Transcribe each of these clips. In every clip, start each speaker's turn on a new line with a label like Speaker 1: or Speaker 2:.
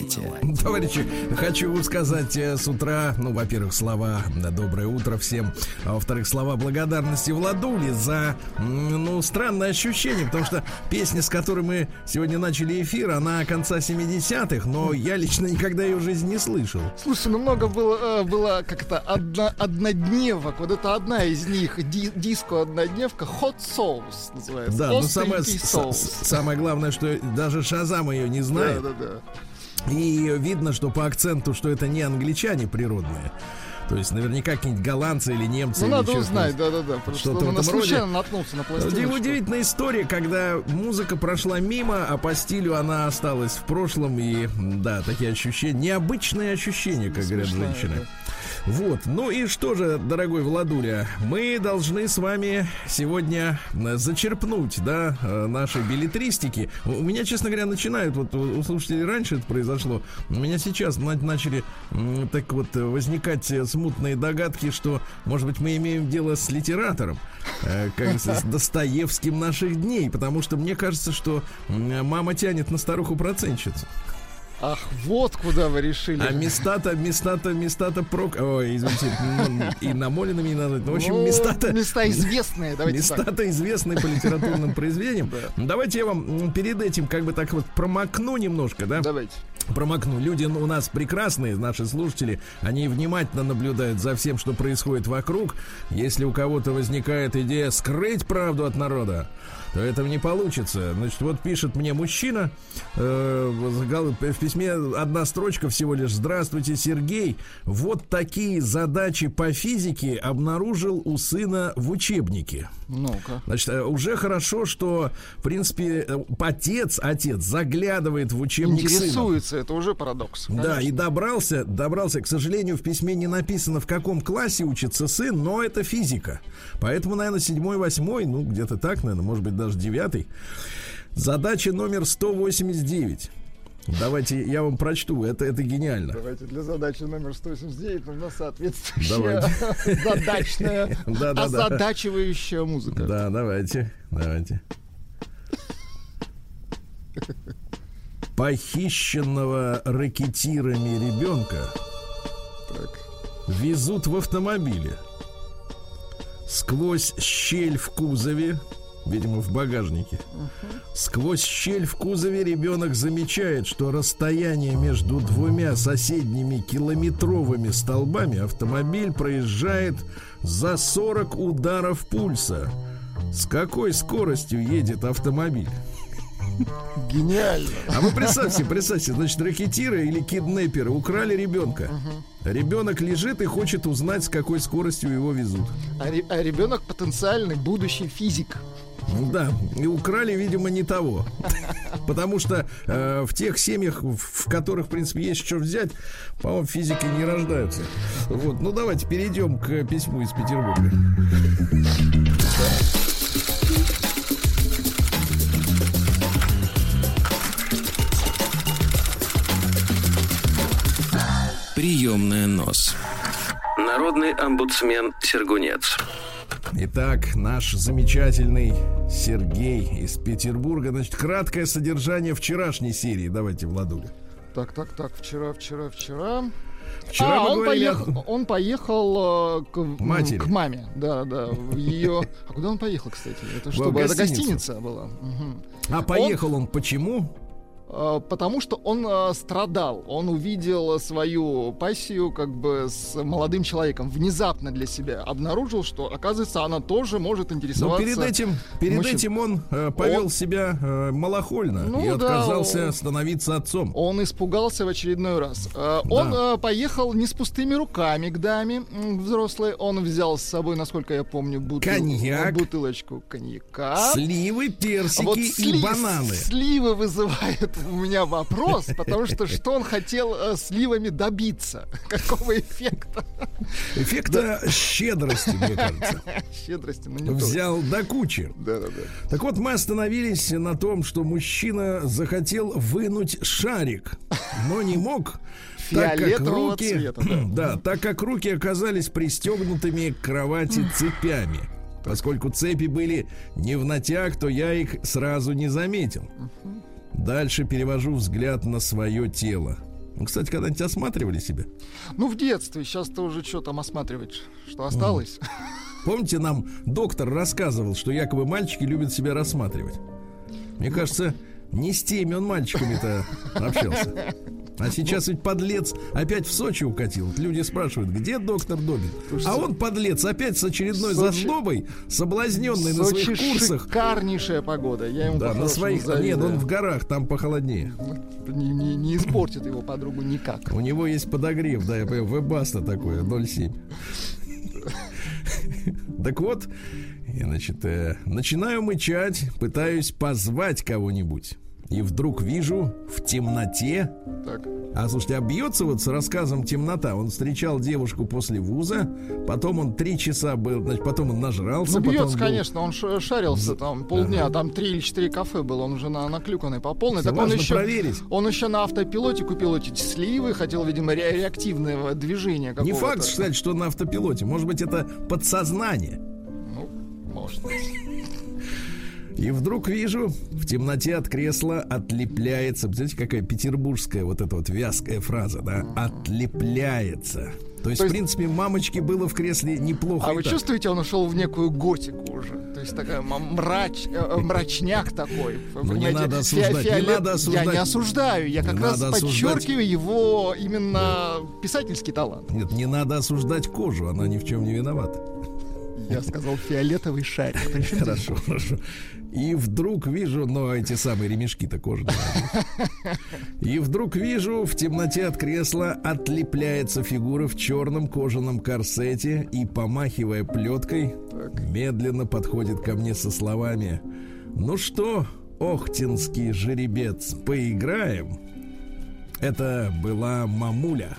Speaker 1: На лайте.
Speaker 2: Товарищи, хочу сказать э, с утра, ну, во-первых, слова «доброе утро» всем, а во-вторых, слова благодарности Владуле за, ну, странное ощущение, потому что песня, с которой мы сегодня начали эфир, она конца 70-х, но я лично никогда ее в жизни не слышал.
Speaker 3: Слушай, ну много было, э, было как-то одно, однодневок, вот это одна из них, ди, диско-однодневка, Hot Sauce называется.
Speaker 2: Да, но самое, самое главное, что даже Шазам ее не знает. Да, да, да. И видно, что по акценту, что это не англичане природные. То есть наверняка какие-нибудь голландцы или немцы. Ну, или
Speaker 3: надо узнать, да-да-да.
Speaker 2: Что-то в этом роде. наткнулся на пластиночку. Удивительная история, когда музыка прошла мимо, а по стилю она осталась в прошлом. И, да, такие ощущения, необычные ощущения, как Смешная, говорят женщины. Да. Вот. Ну и что же, дорогой Владуля, мы должны с вами сегодня э, зачерпнуть, да, э, нашей билетристики. У меня, честно говоря, начинают, вот у слушателей раньше это произошло, у меня сейчас начали так вот возникать смутные догадки, что, может быть, мы имеем дело с литератором, э, как с Достоевским наших дней, потому что мне кажется, что мама тянет на старуху-процентщицу.
Speaker 3: Ах, вот куда вы решили.
Speaker 2: А места-то, места-то, места-то прок... Ой, извините, ну, и намоленными не надо. Ну, в общем, ну, места-то...
Speaker 3: Места известные, давайте
Speaker 2: Места-то известные по литературным произведениям. Давайте я вам перед этим как бы так вот промокну немножко, да?
Speaker 3: Давайте
Speaker 2: промокну. Люди у нас прекрасные, наши слушатели, они внимательно наблюдают за всем, что происходит вокруг. Если у кого-то возникает идея скрыть правду от народа, то этого не получится. Значит, вот пишет мне мужчина, э, в письме одна строчка всего лишь «Здравствуйте, Сергей, вот такие задачи по физике обнаружил у сына в учебнике». Ну-ка. Значит, э, уже хорошо, что, в принципе, э, отец, отец заглядывает в учебник
Speaker 3: Интересуется,
Speaker 2: сына.
Speaker 3: это уже парадокс.
Speaker 2: Конечно. Да, и добрался, добрался. К сожалению, в письме не написано, в каком классе учится сын, но это физика. Поэтому, наверное, седьмой, восьмой, ну, где-то так, наверное, может быть, даже девятый. Задача номер 189. Давайте я вам прочту, это, это гениально.
Speaker 3: Давайте для задачи номер 189 нужна соответствующая задачная, озадачивающая музыка.
Speaker 2: Да, давайте, давайте. Похищенного ракетирами ребенка везут в автомобиле. Сквозь щель в кузове видимо, в багажнике. Сквозь щель в кузове ребенок замечает, что расстояние между двумя соседними километровыми столбами автомобиль проезжает за 40 ударов пульса. С какой скоростью едет автомобиль?
Speaker 3: Гениально.
Speaker 2: А вы представьте, представьте, значит, ракетиры или киднеперы украли ребенка. Угу. Ребенок лежит и хочет узнать, с какой скоростью его везут.
Speaker 3: А, а ребенок потенциальный будущий физик.
Speaker 2: Да, и украли, видимо, не того. Потому что э, в тех семьях, в которых, в принципе, есть что взять, по-моему, физики не рождаются. Вот, ну давайте перейдем к письму из Петербурга.
Speaker 1: Приемная нос. Народный омбудсмен Сергунец.
Speaker 2: Итак, наш замечательный Сергей из Петербурга. Значит, краткое содержание вчерашней серии. Давайте, Владуля.
Speaker 3: Так, так, так, вчера, вчера, вчера. Вчера а, он, поехал, он поехал э, к матери. К маме, да, да. В ее. А куда он поехал, кстати? Это что? Это гостиница была. Угу.
Speaker 2: А поехал он, он почему?
Speaker 3: Э, потому что он э, страдал. Он увидел свою пассию как бы с молодым человеком. Внезапно для себя обнаружил, что, оказывается, она тоже может интересоваться.
Speaker 2: Но перед этим, перед мужчин. этим он э, повел он... себя э, малохольно ну, и отказался да, он... становиться отцом.
Speaker 3: Он испугался в очередной раз. Э, да. Он э, поехал не с пустыми руками к даме взрослой. Он взял с собой, насколько я помню, бутыл...
Speaker 2: Коньяк.
Speaker 3: бутылочку коньяка.
Speaker 2: Сливы, персики вот и
Speaker 3: сли...
Speaker 2: бананы.
Speaker 3: Сливы вызывают у меня вопрос, потому что что он хотел э, сливами добиться? Какого эффекта?
Speaker 2: Эффекта щедрости, мне кажется.
Speaker 3: Щедрости,
Speaker 2: но не Взял до кучи.
Speaker 3: Да, да, да.
Speaker 2: Так вот, мы остановились на том, что мужчина захотел вынуть шарик, но не мог так как руки, цвета, да. да, так как руки оказались пристегнутыми к кровати цепями. Поскольку цепи были не в натяг, то я их сразу не заметил. Дальше перевожу взгляд на свое тело. Ну, кстати, когда-нибудь осматривали себя?
Speaker 3: Ну, в детстве. Сейчас ты уже что там осматривать? Что осталось?
Speaker 2: Помните, нам доктор рассказывал, что якобы мальчики любят себя рассматривать. Мне кажется, не с теми он мальчиками-то общался. А сейчас ведь подлец опять в Сочи укатил. Люди спрашивают, где доктор Добин? А он подлец опять с очередной Сочи... зазнобой, соблазненный на своих курсах.
Speaker 3: шикарнейшая погода. Я ему
Speaker 2: да, на своих. Завидую. Нет, он в горах, там похолоднее.
Speaker 3: Не, не, не испортит его подругу никак.
Speaker 2: У него есть подогрев, да, я понимаю, вебаста такое, 0,7. Так вот, я, значит, э, начинаю мычать, пытаюсь позвать кого-нибудь и вдруг вижу в темноте. Так. А слушайте, а бьется вот с рассказом темнота. Он встречал девушку после вуза, потом он три часа был, значит, потом он нажрался. Ну,
Speaker 3: бьется, был... конечно, он шарился там полдня, ага. там три или четыре кафе было, он уже на, наклюканный по полной. Так он еще,
Speaker 2: проверить.
Speaker 3: он еще на автопилоте купил эти сливы, хотел, видимо, ре- реактивное движение
Speaker 2: Не факт, кстати, что на автопилоте. Может быть, это подсознание.
Speaker 3: Быть.
Speaker 2: И вдруг вижу, в темноте от кресла отлепляется. Знаете, какая петербургская вот эта вот вязкая фраза, да? Отлепляется. То есть, То есть, в принципе, мамочке было в кресле неплохо.
Speaker 3: А вы так. чувствуете, он ушел в некую готику уже? То есть такая мрач, э, мрачняк такой.
Speaker 2: Ну, не надо осуждать, фиолет... не надо осуждать.
Speaker 3: Я не осуждаю, я не как раз подчеркиваю его именно писательский талант.
Speaker 2: Нет, не надо осуждать кожу, она ни в чем не виновата.
Speaker 3: Я сказал фиолетовый шарик.
Speaker 2: Хорошо, хорошо. И вдруг вижу, ну, эти самые ремешки-то кожаные. И вдруг вижу, в темноте от кресла отлепляется фигура в черном кожаном корсете и, помахивая плеткой, так. медленно подходит ко мне со словами «Ну что, охтинский жеребец, поиграем?» Это была мамуля.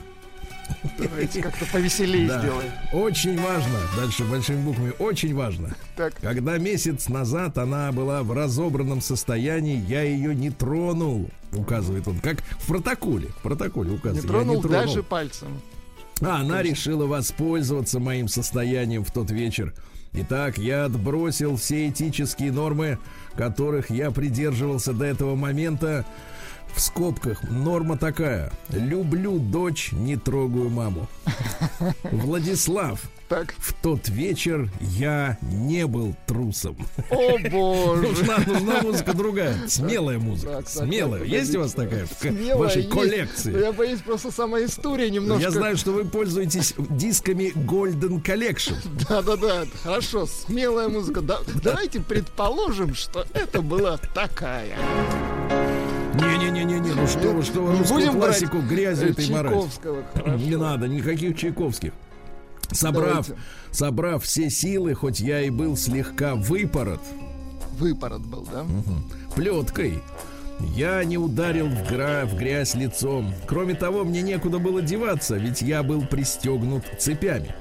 Speaker 3: Давайте как-то повеселее да. сделаем.
Speaker 2: Очень важно, дальше большими буквами, очень важно. Так. Когда месяц назад она была в разобранном состоянии, я ее не тронул, указывает он, как в протоколе. В протоколе указывает.
Speaker 3: Не тронул, не тронул. даже пальцем.
Speaker 2: А она решила воспользоваться моим состоянием в тот вечер. Итак, я отбросил все этические нормы, которых я придерживался до этого момента, в скобках норма такая. Люблю дочь, не трогаю маму. Владислав. Так. В тот вечер я не был трусом.
Speaker 3: О боже.
Speaker 2: нужна, нужна музыка другая. Смелая музыка. Так, так, Смелая. Так, есть у вас такая в вашей есть. коллекции?
Speaker 3: Я боюсь, просто сама история немножко...
Speaker 2: Я знаю, что вы пользуетесь дисками Golden Collection.
Speaker 3: Да-да-да. Хорошо. Смелая музыка. Да, давайте предположим, что это была такая.
Speaker 2: Не-не-не-не, ну что вы, что вы, русскую классику грязью этой морать. Не надо, никаких Чайковских. Собрав, собрав все силы, хоть я и был слегка выпорот.
Speaker 3: Выпорот был, да? Угу.
Speaker 2: Плеткой. Я не ударил в, гра в грязь лицом. Кроме того, мне некуда было деваться, ведь я был пристегнут цепями.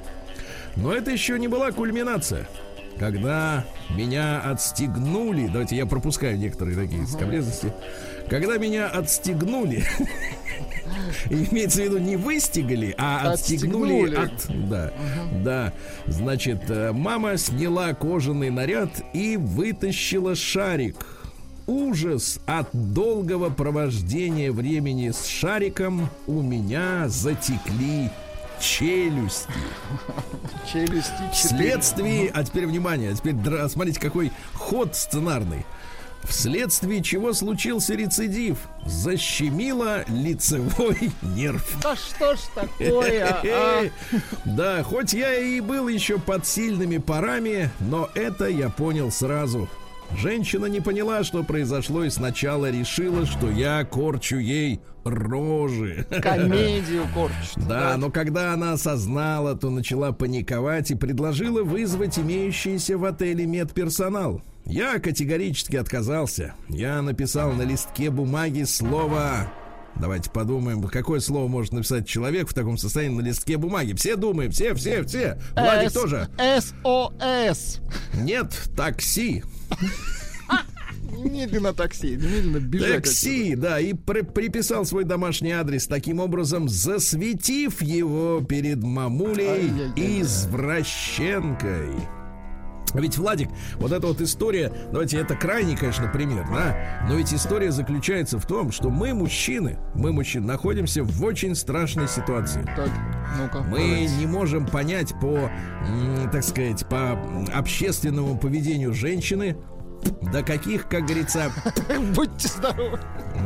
Speaker 2: Но это еще не была кульминация. Когда меня отстегнули, давайте я пропускаю некоторые такие скобрезности. Когда меня отстегнули, имеется в виду не выстегли, а отстегнули, от... Да, да. Значит, э, мама сняла кожаный наряд и вытащила шарик. Ужас от долгого провождения времени с шариком у меня затекли челюсти.
Speaker 3: Челюсти.
Speaker 2: Вследствие, а теперь внимание, а теперь смотрите, какой ход сценарный. Вследствие чего случился рецидив. Защемило лицевой нерв.
Speaker 3: Да что ж такое, а?
Speaker 2: Да, хоть я и был еще под сильными парами, но это я понял сразу. Женщина не поняла, что произошло, и сначала решила, что я корчу ей рожи.
Speaker 3: Комедию корчу.
Speaker 2: Да, но когда она осознала, то начала паниковать и предложила вызвать имеющийся в отеле медперсонал. Я категорически отказался. Я написал на листке бумаги слово Давайте подумаем, какое слово может написать человек в таком состоянии на листке бумаги. Все думаем, все, все, все. Владик тоже.
Speaker 3: СОС.
Speaker 2: Нет, такси.
Speaker 3: Немедленно такси, немедленно бежать.
Speaker 2: Такси, да, и при приписал свой домашний адрес, таким образом засветив его перед мамулей извращенкой. Ведь, Владик, вот эта вот история, давайте, это крайний, конечно, пример, да, но ведь история заключается в том, что мы, мужчины, мы, мужчины, находимся в очень страшной ситуации. Так, ну-ка. Мы давайте. не можем понять по, так сказать, по общественному поведению женщины, до каких, как говорится...
Speaker 3: Будьте здоровы.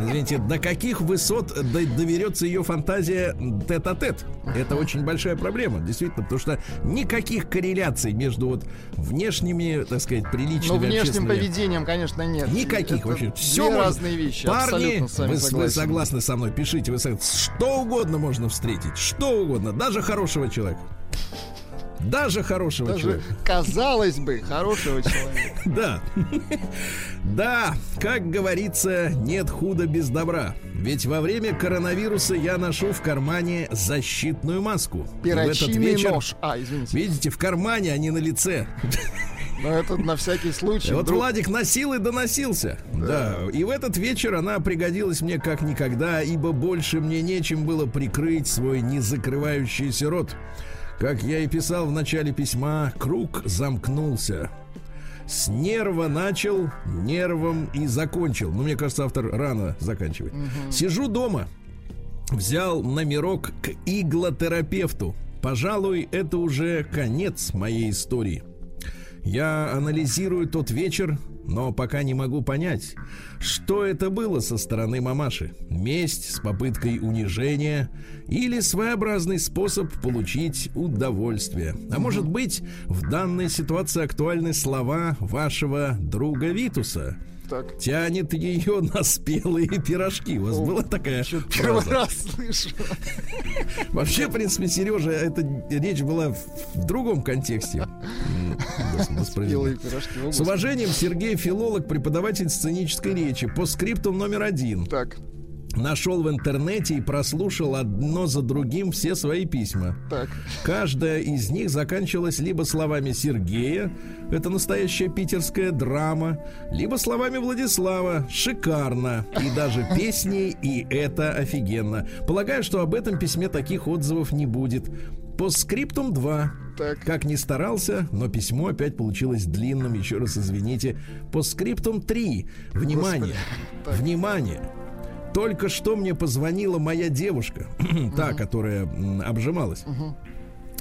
Speaker 2: Извините, до каких высот доверется ее фантазия тет-а-тет? Это очень большая проблема, действительно, потому что никаких корреляций между вот внешними, так сказать, приличными...
Speaker 3: Ну, внешним поведением, конечно, нет.
Speaker 2: Никаких Это вообще.
Speaker 3: Все разные вещи.
Speaker 2: Парни, вы, вы согласны со мной, пишите, вы согласны. Что угодно можно встретить, что угодно, даже хорошего человека. Даже хорошего Даже, человека.
Speaker 3: Казалось бы, хорошего человека.
Speaker 2: Да. Да, как говорится, нет худа без добра. Ведь во время коронавируса я ношу в кармане защитную маску.
Speaker 3: Перочинный нож. А, извините.
Speaker 2: Видите, в кармане, а не на лице.
Speaker 3: Но это на всякий случай.
Speaker 2: Вот вдруг... Владик носил и доносился. Да. да. И в этот вечер она пригодилась мне как никогда, ибо больше мне нечем было прикрыть свой незакрывающийся рот. Как я и писал в начале письма, круг замкнулся. С нерва начал, нервом и закончил. Ну, мне кажется, автор рано заканчивает. Угу. Сижу дома, взял номерок к иглотерапевту. Пожалуй, это уже конец моей истории. Я анализирую тот вечер, но пока не могу понять, что это было со стороны мамаши. Месть с попыткой унижения или своеобразный способ получить удовольствие. А может быть, в данной ситуации актуальны слова вашего друга Витуса – так. Тянет ее на спелые пирожки. У вас О, была такая
Speaker 3: фраза? раз слышу.
Speaker 2: Вообще, в принципе, Сережа, эта речь была в другом контексте. Спелые пирожки. С уважением, Сергей Филолог, преподаватель сценической речи. По скрипту номер один.
Speaker 3: Так
Speaker 2: нашел в интернете и прослушал одно за другим все свои письма.
Speaker 3: Так.
Speaker 2: Каждая из них заканчивалась либо словами Сергея, это настоящая питерская драма, либо словами Владислава, шикарно, и даже песни, и это офигенно. Полагаю, что об этом письме таких отзывов не будет. По скриптум 2. Так. Как ни старался, но письмо опять получилось длинным. Еще раз извините. По скриптум 3. Внимание. Внимание. Только что мне позвонила моя девушка, та, которая обжималась.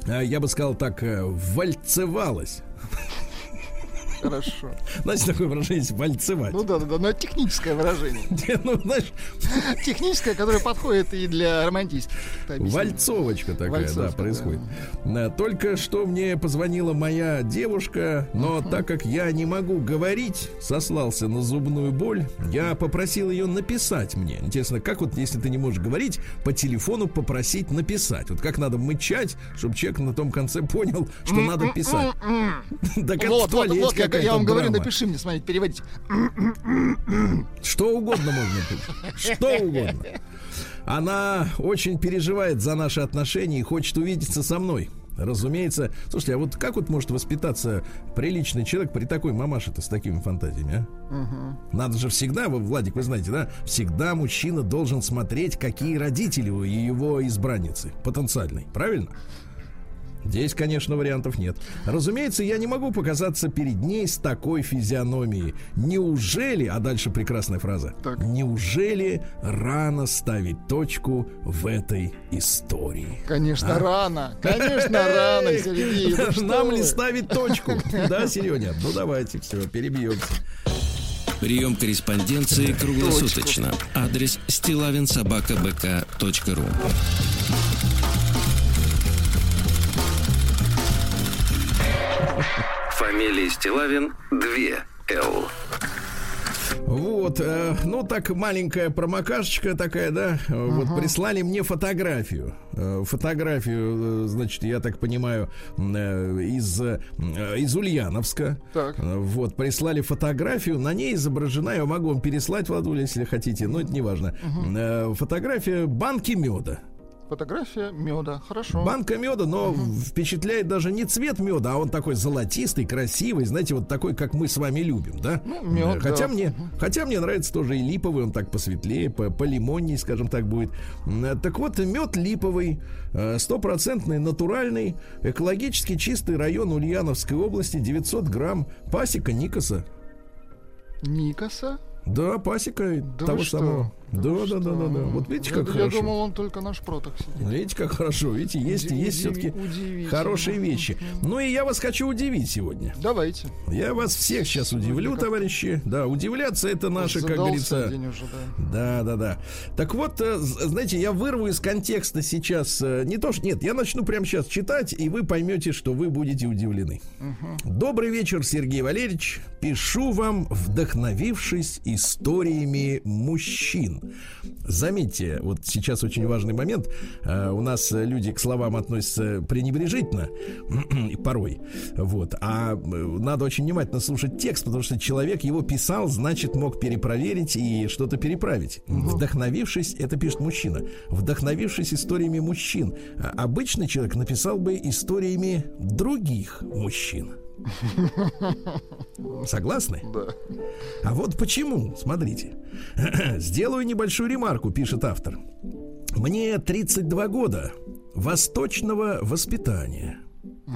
Speaker 2: А, я бы сказал так, э, вальцевалась.
Speaker 3: Хорошо.
Speaker 2: Знаете, такое выражение вальцевать.
Speaker 3: Ну да, да, да, но это техническое выражение.
Speaker 2: ну, знаешь...
Speaker 3: Техническое, которое подходит и для романтических.
Speaker 2: Вальцовочка такая, да, происходит. Да. Только что мне позвонила моя девушка, но так как я не могу говорить, сослался на зубную боль, я попросил ее написать мне. Интересно, как вот, если ты не можешь говорить, по телефону попросить написать? Вот как надо мычать, чтобы человек на том конце понял, что надо писать.
Speaker 3: Так это в туалете я вам говорю, напиши мне, смотрите, переводите.
Speaker 2: Что угодно можно писать. Что угодно. Она очень переживает за наши отношения и хочет увидеться со мной. Разумеется. Слушайте, а вот как вот может воспитаться приличный человек при такой мамаше-то с такими фантазиями, а? Угу. Надо же всегда, вы, Владик, вы знаете, да? Всегда мужчина должен смотреть, какие родители у его избранницы потенциальной. Правильно? Здесь, конечно, вариантов нет. Разумеется, я не могу показаться перед ней с такой физиономией. Неужели, а дальше прекрасная фраза, так. неужели рано ставить точку в этой истории?
Speaker 3: Конечно, а? рано. Конечно, рано, Сергей.
Speaker 2: Нам ли ставить точку? Да, Сереня? Ну давайте, все, перебьемся.
Speaker 1: Прием корреспонденции круглосуточно. Адрес стилавинсобакабк.ру Фамилия Стилавин 2 Л.
Speaker 2: Вот э, ну так маленькая промокашечка такая, да, uh-huh. вот прислали мне фотографию. Э, фотографию, э, значит, я так понимаю, э, из, э, из Ульяновска. Так. Э, вот, прислали фотографию, на ней изображена, я могу вам переслать, Владуля, если хотите, но это не важно. Uh-huh. Э, фотография банки меда.
Speaker 3: Фотография меда, хорошо.
Speaker 2: Банка меда, но угу. впечатляет даже не цвет меда, а он такой золотистый, красивый, знаете, вот такой, как мы с вами любим, да? Ну, мед, хотя да. мне, угу. хотя мне нравится тоже и липовый, он так посветлее, по, по лимонней, скажем так, будет. Так вот, мед липовый, э, стопроцентный, натуральный, экологически чистый район Ульяновской области, 900 грамм, пасека Никоса.
Speaker 3: Никоса?
Speaker 2: Да, пасека да того самого. Да, да, да, да, да. Вот видите, как я,
Speaker 3: хорошо. Я думал, он только наш проток
Speaker 2: сидит. Видите, как хорошо. Видите, есть, Удив, есть все-таки хорошие вещи. Ну и я вас хочу удивить сегодня.
Speaker 3: Давайте.
Speaker 2: Я вас всех сейчас удивлю, товарищи. Да, удивляться это наше, как говорится. Уже, да. да, да, да. Так вот, э, знаете, я вырву из контекста сейчас э, не то, что нет, я начну прямо сейчас читать, и вы поймете, что вы будете удивлены. Угу. Добрый вечер, Сергей Валерьевич. Пишу вам, вдохновившись историями мужчин. Заметьте, вот сейчас очень важный момент. Uh, у нас люди к словам относятся пренебрежительно порой. Вот. А э, надо очень внимательно слушать текст, потому что человек его писал, значит, мог перепроверить и что-то переправить. Вдохновившись, это пишет мужчина, вдохновившись историями мужчин, а обычный человек написал бы историями других мужчин. Согласны?
Speaker 3: Да.
Speaker 2: А вот почему, смотрите. Сделаю небольшую ремарку, пишет автор. Мне 32 года восточного воспитания.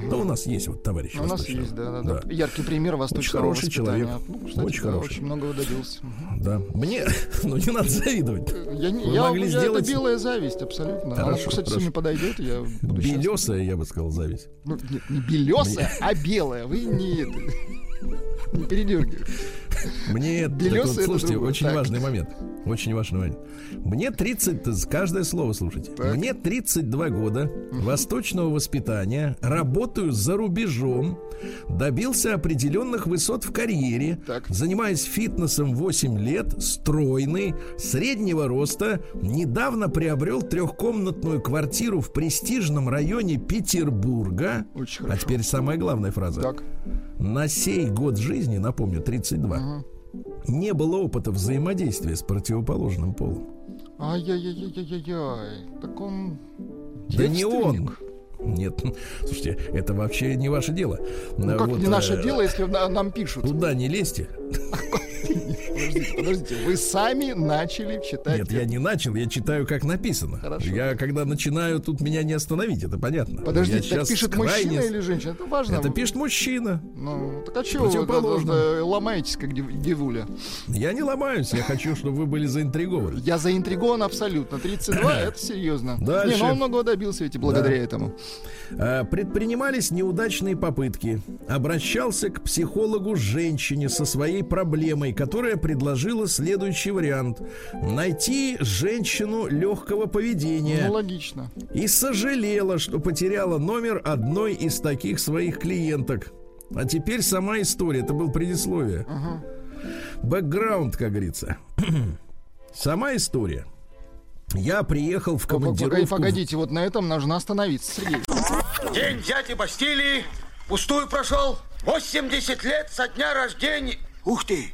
Speaker 2: Да, у нас есть вот товарищ.
Speaker 3: У нас есть, да, да, да. Яркий пример восточного
Speaker 2: Очень хороший человек. Ну, кстати, очень да, хороший.
Speaker 3: Очень многого добился.
Speaker 2: Да. Мне, ну не надо завидовать.
Speaker 3: Я, не, я, могли я, сделать... Это белая зависть, абсолютно. Хорошо, Она, кстати, хорошо. подойдет. Я
Speaker 2: Белесая, я бы сказал, зависть.
Speaker 3: Ну, нет, не белесая, а белая. Вы не, не передергивайте.
Speaker 2: Мне, вот, слушайте, другой. очень так. важный момент. Очень важный момент. Мне 30, каждое слово слушайте. Так. Мне 32 года, угу. восточного воспитания, работаю за рубежом, добился определенных высот в карьере, так. занимаюсь фитнесом 8 лет, стройный, среднего роста, недавно приобрел трехкомнатную квартиру в престижном районе Петербурга. Очень хорошо. А теперь самая главная фраза. Так. На сей год жизни, напомню, 32. Угу не было опыта взаимодействия с противоположным полом.
Speaker 3: Ай-яй-яй-яй-яй. Так он...
Speaker 2: Да не он. Нет, слушайте, это вообще не ваше дело.
Speaker 3: Ну, как вот, не наше э, дело, если нам пишут?
Speaker 2: Туда не лезьте.
Speaker 3: Подождите, подождите, вы сами начали читать.
Speaker 2: Нет, я не начал, я читаю, как написано. Хорошо. Я когда начинаю, тут меня не остановить, это понятно.
Speaker 3: Подождите, так пишет крайне... мужчина или женщина? Это важно.
Speaker 2: Это пишет мужчина.
Speaker 3: Ну, так а чего вы ломаетесь, как девуля?
Speaker 2: Я не ломаюсь, я хочу, чтобы вы были заинтригованы.
Speaker 3: Я заинтригован абсолютно. 32, это серьезно.
Speaker 2: Дальше.
Speaker 3: Не, но он многого добился ведь благодаря этому.
Speaker 2: А, предпринимались неудачные попытки. Обращался к психологу женщине со своей проблемой, которая предложила следующий вариант. Найти женщину легкого поведения.
Speaker 3: Ну, логично.
Speaker 2: И сожалела, что потеряла номер одной из таких своих клиенток. А теперь сама история. Это был предисловие. Ага. Бэкграунд, как говорится. Сама история. Я приехал в командировку... Погодите,
Speaker 3: погодите, вот на этом нужно остановиться, Сергей.
Speaker 4: День дяди Бастилии пустую прошел. 80 лет со дня рождения. Ух ты,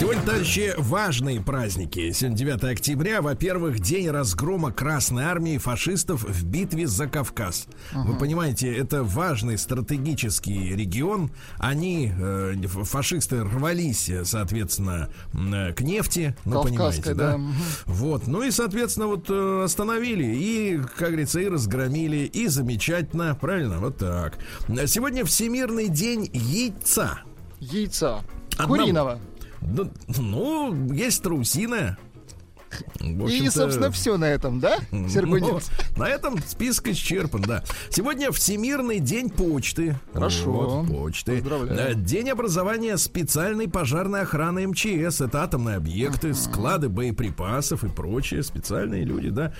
Speaker 2: Сегодня, товарищи, важные праздники. Сегодня 9 октября. Во-первых, день разгрома Красной Армии фашистов в битве за Кавказ. uh Вы понимаете, это важный стратегический регион. Они, э, фашисты, рвались, соответственно, э, к нефти. Ну, понимаете, да? да? Вот. Ну и, соответственно, вот э, остановили и, как говорится, и разгромили. И замечательно. Правильно? Вот так. Сегодня Всемирный день яйца.
Speaker 3: Яйца. Одного. Куриного.
Speaker 2: Ну, ну есть трусиная.
Speaker 3: И, собственно, все на этом, да, Сергей ну,
Speaker 2: На этом список исчерпан, да. Сегодня Всемирный день почты.
Speaker 3: Хорошо.
Speaker 2: Вот, почты. Поздравляю. День образования специальной пожарной охраны МЧС. Это атомные объекты, склады боеприпасов и прочие специальные люди, да.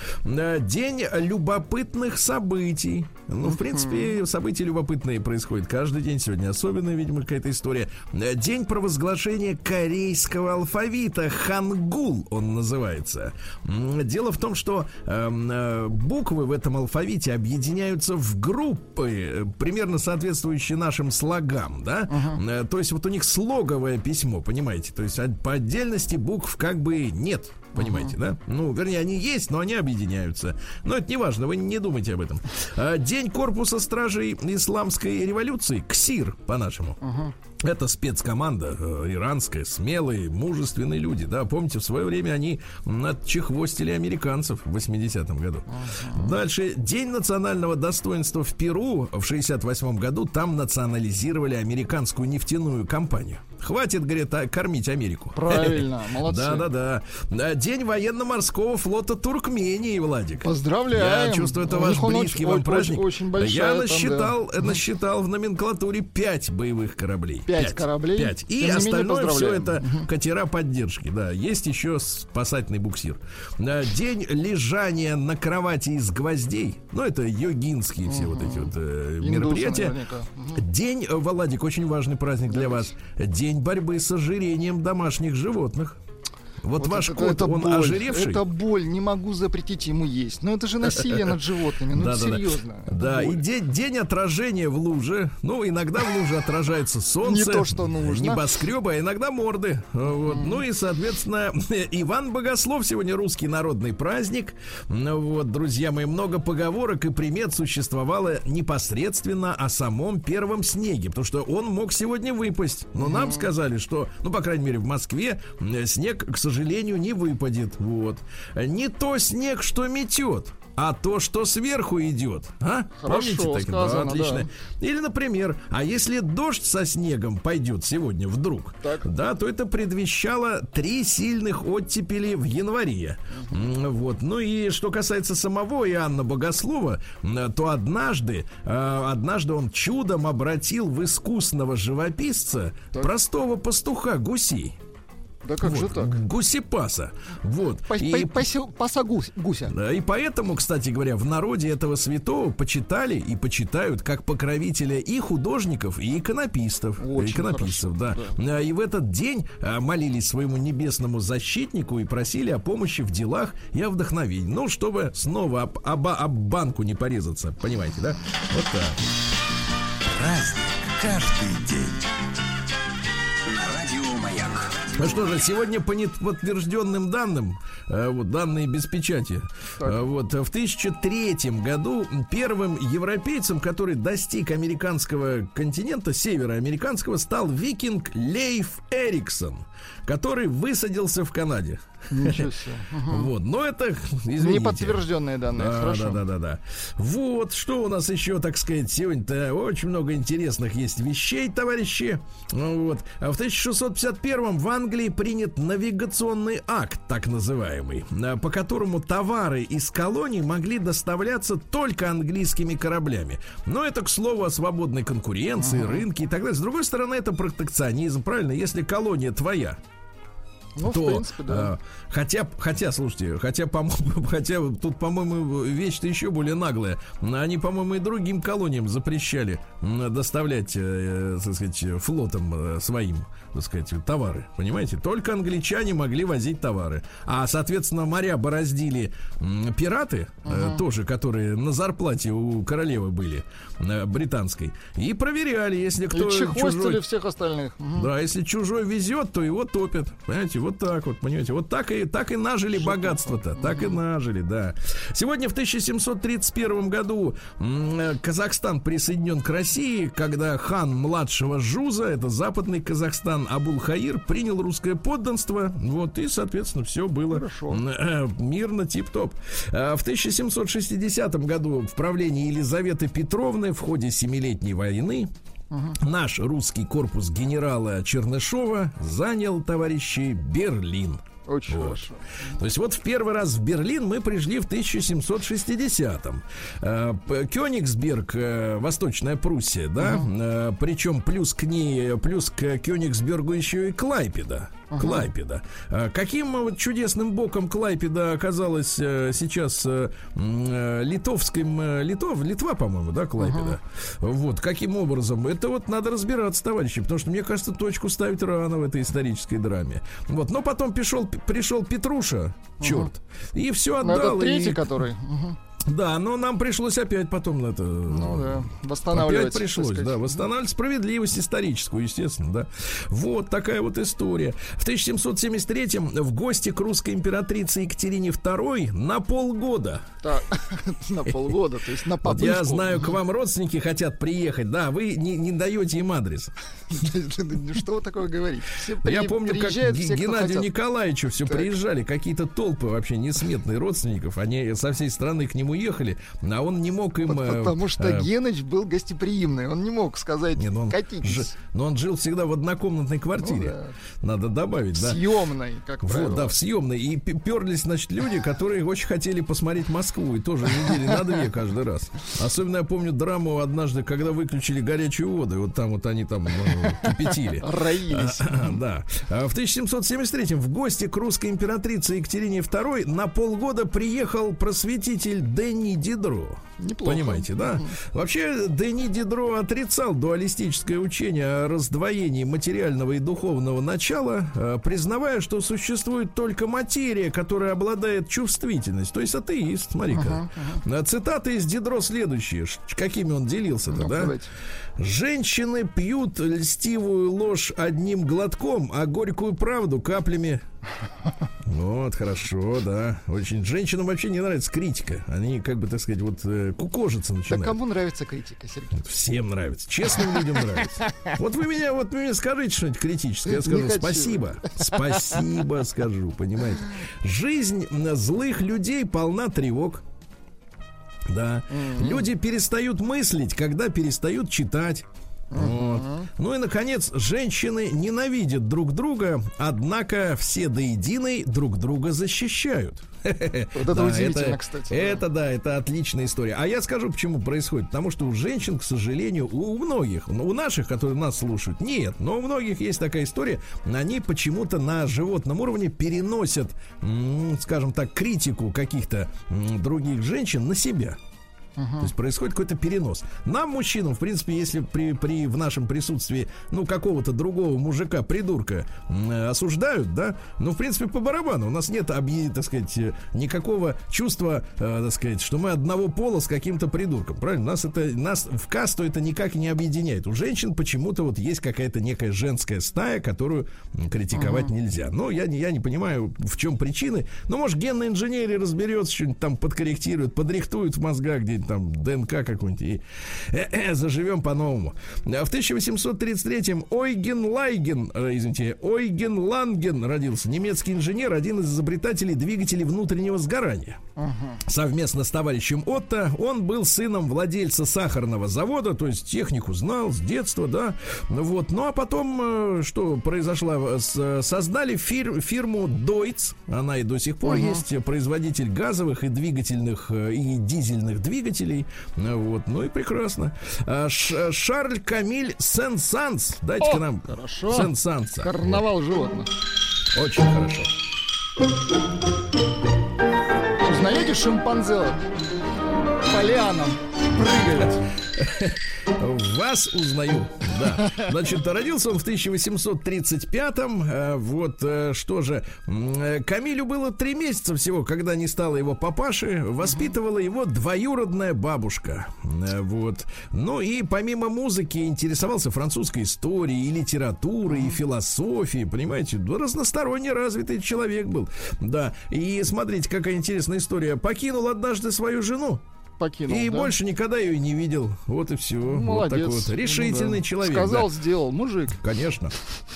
Speaker 2: День любопытных событий. Ну, в принципе, события любопытные происходят каждый день. Сегодня особенная, видимо, какая-то история. День провозглашения корейского алфавита. Хангул он называется. Дело в том, что эм, э, буквы в этом алфавите объединяются в группы, э, примерно соответствующие нашим слогам, да? Uh-huh. То есть вот у них слоговое письмо, понимаете? То есть по отдельности букв как бы нет. Понимаете, uh-huh. да? Ну, вернее, они есть, но они объединяются. Но это не важно, вы не думайте об этом. День корпуса стражей исламской революции, КСИР, по-нашему. Uh-huh. Это спецкоманда э, иранская, смелые, мужественные люди, да. Помните, в свое время они отчехвостили американцев в 80-м году. Uh-huh. Дальше. День национального достоинства в Перу в 68-м году. Там национализировали американскую нефтяную компанию. Хватит, говорит, а, кормить Америку.
Speaker 3: Правильно, молодцы.
Speaker 2: Да-да-да. День военно-морского флота Туркмении, Владик.
Speaker 3: Поздравляю.
Speaker 2: Я чувствую, это ваш близкий вам праздник. Очень, очень Я насчитал, насчитал в номенклатуре 5 боевых кораблей.
Speaker 3: 5 кораблей?
Speaker 2: 5. И Тем остальное все это катера поддержки. Да, есть еще спасательный буксир. День лежания на кровати из гвоздей. Ну, это йогинские все вот эти вот э, мероприятия. День, Владик, очень важный праздник для вас. День борьбы с ожирением домашних животных. Вот, вот ваш это, кот, это он боль, ожиревший.
Speaker 3: Это боль, не могу запретить ему есть. Но это же насилие над животными, ну да, серьезно.
Speaker 2: Да, и день, день отражения в луже. Ну, иногда в луже отражается солнце. Не
Speaker 3: то, что нужно.
Speaker 2: Небоскребы, а иногда морды. Вот. Ну и, соответственно, Иван Богослов сегодня русский народный праздник. Вот, друзья мои, много поговорок и примет существовало непосредственно о самом первом снеге, потому что он мог сегодня выпасть. Но нам сказали, что, ну, по крайней мере, в Москве снег, к сожалению, сожалению, не выпадет. Вот. Не то снег, что метет, а то, что сверху идет. А?
Speaker 3: Хорошо Помните так? Сказано, да, отлично.
Speaker 2: Да. Или, например, а если дождь со снегом пойдет сегодня вдруг, так. да, то это предвещало три сильных оттепели в январе. Угу. Вот. Ну и что касается самого Иоанна Богослова, то однажды, э, однажды он чудом обратил в искусного живописца так. простого пастуха гусей.
Speaker 3: Да как вот, же так?
Speaker 2: Гусепаса. Вот.
Speaker 3: По, и, по, паса гусь, гуся.
Speaker 2: Да, и поэтому, кстати говоря, в народе этого святого почитали и почитают как покровителя и художников, и иконописцев. Очень иконописцев, да. да. И в этот день а, молились своему небесному защитнику и просили о помощи в делах и о вдохновении. Ну, чтобы снова об, об, об банку не порезаться. Понимаете, да? Вот так.
Speaker 1: Праздник каждый день.
Speaker 2: Ну что же, сегодня по неподтвержденным данным, э, вот данные без печати, так. Э, вот в 1003 году первым европейцем, который достиг американского континента, североамериканского, стал викинг Лейф Эриксон, который высадился в Канаде.
Speaker 3: Ничего себе.
Speaker 2: Вот, но это,
Speaker 3: извините. Неподтвержденные данные,
Speaker 2: да, хорошо. Да, да, да, да. Вот, что у нас еще, так сказать, сегодня-то очень много интересных есть вещей, товарищи. Вот. А в 1651 в Англии принят навигационный акт, так называемый, по которому товары из колоний могли доставляться только английскими кораблями. Но это, к слову, о свободной конкуренции, ага. рынке и так далее. С другой стороны, это протекционизм, правильно? Если колония твоя, ну, то, в принципе, да. А, хотя, хотя, слушайте, хотя, по хотя тут, по-моему, вещь-то еще более наглая. Они, по-моему, и другим колониям запрещали доставлять, э, так сказать, флотом э, своим, так сказать, товары. Понимаете? Только англичане могли возить товары. А, соответственно, моря бороздили пираты, uh тоже, которые на зарплате у королевы были, британской. И проверяли, если кто и
Speaker 3: чужой... всех остальных.
Speaker 2: Угу. Да, если чужой везет, то его топят. Понимаете? Вот так вот, понимаете, вот так и, так и нажили богатство-то, так и нажили, да. Сегодня в 1731 году Казахстан присоединен к России, когда хан младшего Жуза, это западный Казахстан, Абул-Хаир, принял русское подданство, вот, и, соответственно, все было Хорошо. Э, мирно, тип-топ. А в 1760 году в правлении Елизаветы Петровны в ходе Семилетней войны Угу. Наш русский корпус генерала Чернышова занял, товарищи, Берлин.
Speaker 3: Очень вот. хорошо.
Speaker 2: То есть вот в первый раз в Берлин мы пришли в 1760-м. Э, Кёнигсберг, э, Восточная Пруссия, да, uh причем плюс к ней, плюс к Кёнигсбергу еще и Клайпеда. Клайпеда. Каким вот чудесным боком Клайпеда оказалась сейчас литовским, Литов, Литва, по-моему, да, Клайпеда. Ага. Вот, каким образом? Это вот надо разбираться, товарищи, потому что мне кажется, точку ставить рано в этой исторической драме. Вот, но потом пришел, пришел Петруша, черт, угу. и все отдал.
Speaker 3: Но это третий, и... который. Угу.
Speaker 2: Да, но нам пришлось опять потом это...
Speaker 3: Ну да, восстанавливать.
Speaker 2: Опять пришлось, да, восстанавливать справедливость историческую, естественно, да. Вот такая вот история. В 1773-м в гости к русской императрице Екатерине II на полгода.
Speaker 3: Да, на полгода, то есть на попытку.
Speaker 2: Я знаю, к вам родственники хотят приехать, да, вы не, не даете им адрес.
Speaker 3: Что вы такое говорите?
Speaker 2: Я помню, как Геннадию Николаевичу все приезжали, какие-то толпы вообще несметные родственников, они со всей страны к нему уехали, а он не мог им...
Speaker 3: Э, потому что э, Геныч был гостеприимный, он не мог сказать, не, ну он,
Speaker 2: Ж, но он жил всегда в однокомнатной квартире, ну, да. надо добавить, да.
Speaker 3: Съемной, как
Speaker 2: правило. Вот, да, в съемной. И перлись, значит, люди, которые очень хотели посмотреть Москву, и тоже недели на две каждый раз. Особенно я помню драму однажды, когда выключили горячую воду, и вот там вот они там ну, кипятили.
Speaker 3: Роились.
Speaker 2: Да. А в 1773 в гости к русской императрице Екатерине II на полгода приехал просветитель Дэнни Дидро. Неплохо. Понимаете, да? Угу. Вообще, Дэнни Дидро отрицал дуалистическое учение о раздвоении материального и духовного начала, э, признавая, что существует только материя, которая обладает чувствительностью. То есть атеист, смотри-ка. Угу. Цитаты из Дидро следующие. Какими он делился-то, ну, да? Давайте. Женщины пьют льстивую ложь одним глотком, а горькую правду каплями. Вот, хорошо, да. Очень женщинам вообще не нравится критика. Они, как бы, так сказать, вот э, кукожиться начинают.
Speaker 3: Да кому нравится критика, Сергей?
Speaker 2: Всем нравится. Честным людям нравится. Вот вы меня, вот вы мне скажите что-нибудь критическое, я скажу спасибо. Спасибо скажу, понимаете. Жизнь злых людей полна тревог. Да. Mm-hmm. Люди перестают мыслить, когда перестают читать. Вот. Ну и, наконец, женщины ненавидят друг друга, однако все до единой друг друга защищают.
Speaker 3: Вот это да, удивительно, это, кстати.
Speaker 2: Это да. да, это отличная история. А я скажу, почему происходит. Потому что у женщин, к сожалению, у, многих, ну, у наших, которые нас слушают, нет. Но у многих есть такая история. Они почему-то на животном уровне переносят, скажем так, критику каких-то других женщин на себя. Uh-huh. То есть происходит какой-то перенос. Нам, мужчинам, в принципе, если при, при в нашем присутствии, ну, какого-то другого мужика, придурка, э, осуждают, да, ну, в принципе, по барабану. У нас нет, объ... так сказать, э, никакого чувства, э, так сказать, что мы одного пола с каким-то придурком. Правильно? Нас это, нас в касту это никак не объединяет. У женщин почему-то вот есть какая-то некая женская стая, которую критиковать uh-huh. нельзя. Но я, я не понимаю, в чем причины. Ну, может, генная инженерия разберется, что-нибудь там подкорректирует, подрихтует в мозгах где-нибудь там ДНК какой-нибудь, и э -э, заживем по-новому. А в 1833-м Ойген Лайген, э, извините, Ойген Ланген родился, немецкий инженер, один из изобретателей двигателей внутреннего сгорания. Uh-huh. Совместно с товарищем Отто он был сыном владельца сахарного завода, то есть технику знал с детства, да. Вот. Ну а потом, что произошло, создали фир, фирму Deutz, она и до сих пор uh-huh. есть, производитель газовых и двигательных и дизельных двигателей двигателей. Вот, ну и прекрасно. А, Ш, Шарль Камиль Сен-Санс. Дайте-ка нам
Speaker 3: хорошо.
Speaker 2: Сен-Санса.
Speaker 3: Карнавал вот. животных.
Speaker 2: Очень хорошо.
Speaker 3: Узнаете шимпанзе? По лианам прыгают.
Speaker 2: Вас узнаю. Да. Значит, родился он в 1835-м. Э, вот э, что же. Э, Камилю было три месяца всего, когда не стало его папаши. Воспитывала его двоюродная бабушка. Вот. Ну и помимо музыки интересовался французской историей, и литературой, и философией. Понимаете, разносторонне развитый человек был. Да. И смотрите, какая интересная история. Покинул однажды свою жену
Speaker 3: покинул.
Speaker 2: И да? больше никогда ее не видел. Вот и все.
Speaker 3: Молодец.
Speaker 2: Вот такой вот решительный ну, да. человек.
Speaker 3: Сказал, да. сделал. Мужик.
Speaker 2: Конечно.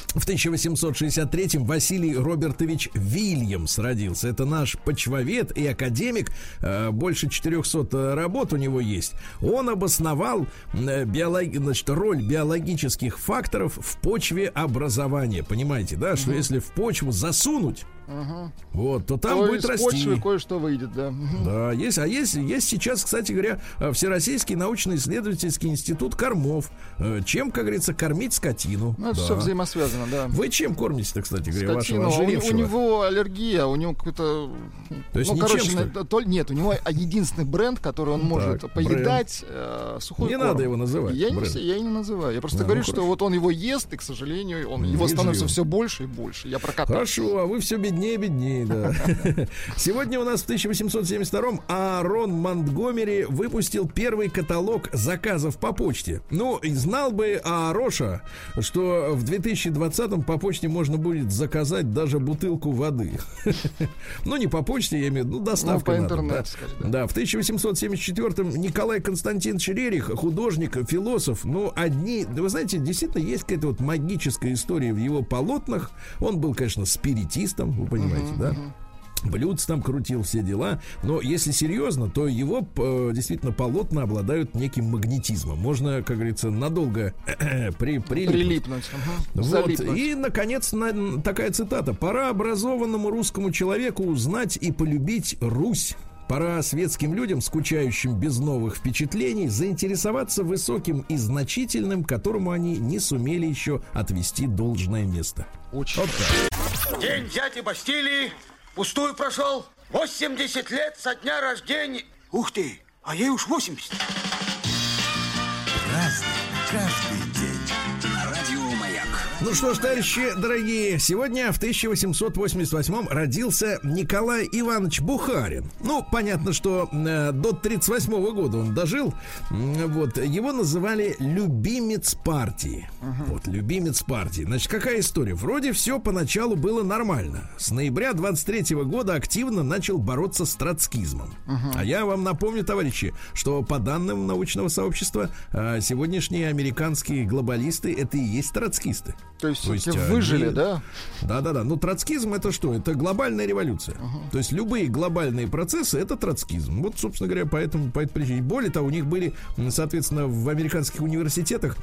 Speaker 2: В 1863-м Василий Робертович Вильямс родился. Это наш почвовед и академик. Э, больше 400 работ у него есть. Он обосновал э, биолог... значит, роль биологических факторов в почве образования. Понимаете, да? Что если в почву засунуть Угу. Вот, то там то будет расти. почвы
Speaker 3: кое-что выйдет, да.
Speaker 2: Да, есть. А есть, есть сейчас, кстати говоря, э, Всероссийский научно-исследовательский институт кормов. Э, чем, как говорится, кормить скотину.
Speaker 3: Ну, это да. все взаимосвязано, да.
Speaker 2: Вы чем кормите-то, кстати говоря,
Speaker 3: скотину, вашего у, у него аллергия, у него какой-то...
Speaker 2: То есть ну, ничем, короче, что
Speaker 3: то, нет, у него единственный бренд, который он может так, поедать, э, сухой
Speaker 2: Не
Speaker 3: корм.
Speaker 2: надо его называть.
Speaker 3: Я, не, я не называю. Я просто да, говорю, ну, что вот он его ест, и, к сожалению, он, его становится все больше и больше. Я прокатал.
Speaker 2: Хорошо, а вы все беднее, беднее, да. Сегодня у нас в 1872-м Аарон Монтгомери выпустил первый каталог заказов по почте. Ну, знал бы Аароша, что в 2020-м по почте можно будет заказать даже бутылку воды. Ну, не по почте, я имею в виду, ну, доставка
Speaker 3: ну, по интернету,
Speaker 2: да. да, в 1874-м Николай Константинович Рерих, художник, философ, ну, одни, вы знаете, действительно есть какая-то вот магическая история в его полотнах. Он был, конечно, спиритистом, вы понимаете, uh-huh, да? Uh-huh блюдц там крутил, все дела. Но если серьезно, то его э, действительно полотна обладают неким магнетизмом. Можно, как говорится, надолго при, прилипнуть. прилипнуть. Вот. И, наконец, на, такая цитата. «Пора образованному русскому человеку узнать и полюбить Русь». Пора светским людям, скучающим без новых впечатлений, заинтересоваться высоким и значительным, которому они не сумели еще отвести должное место.
Speaker 4: Очень. Вот так. День дяди Бастилии Пустую прошел. 80 лет со дня рождения. Ух ты, а ей уж 80.
Speaker 1: Разный,
Speaker 2: что ж, товарищи дорогие, сегодня в 1888 родился Николай Иванович Бухарин. Ну, понятно, что э, до 38 года он дожил. Вот, его называли любимец партии. Uh-huh. Вот, любимец партии. Значит, какая история? Вроде все поначалу было нормально. С ноября 23 года активно начал бороться с троцкизмом. Uh-huh. А я вам напомню, товарищи, что по данным научного сообщества, э, сегодняшние американские глобалисты это и есть троцкисты.
Speaker 3: То есть, То есть выжили, они... да?
Speaker 2: Да, да, да. Ну, троцкизм это что? Это глобальная революция. Uh-huh. То есть любые глобальные процессы это троцкизм. Вот, собственно говоря, поэтому по этой причине. Более того, у них были, соответственно, в американских университетах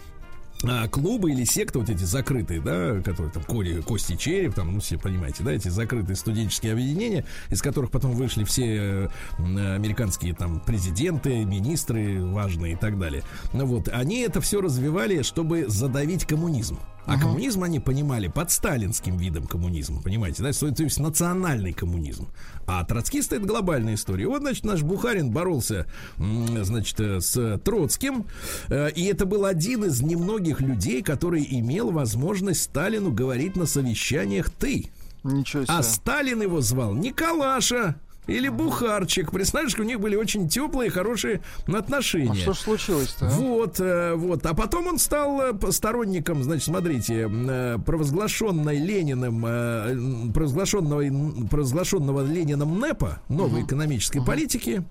Speaker 2: клубы или секты вот эти закрытые, да, которые там Коли, Кости Череп, там, ну, все понимаете, да, эти закрытые студенческие объединения, из которых потом вышли все э, американские там президенты, министры важные и так далее. Ну вот, они это все развивали, чтобы задавить коммунизм. А коммунизм они понимали под сталинским видом коммунизма, понимаете, да, то есть национальный коммунизм. А троцкисты это глобальная история. Вот, значит, наш Бухарин боролся, значит, э, с Троцким, э, и это был один из немногих людей, который имел возможность Сталину говорить на совещаниях «ты».
Speaker 3: Ничего себе.
Speaker 2: А Сталин его звал Николаша. Или Бухарчик. Представляешь, у них были очень теплые, хорошие отношения. А
Speaker 3: что ж случилось-то? А?
Speaker 2: Вот, э, вот. А потом он стал э, сторонником, значит, смотрите, э, провозглашенной Лениным, провозглашенного, провозглашенного Лениным НЭПа, новой uh-huh. экономической uh-huh. политики.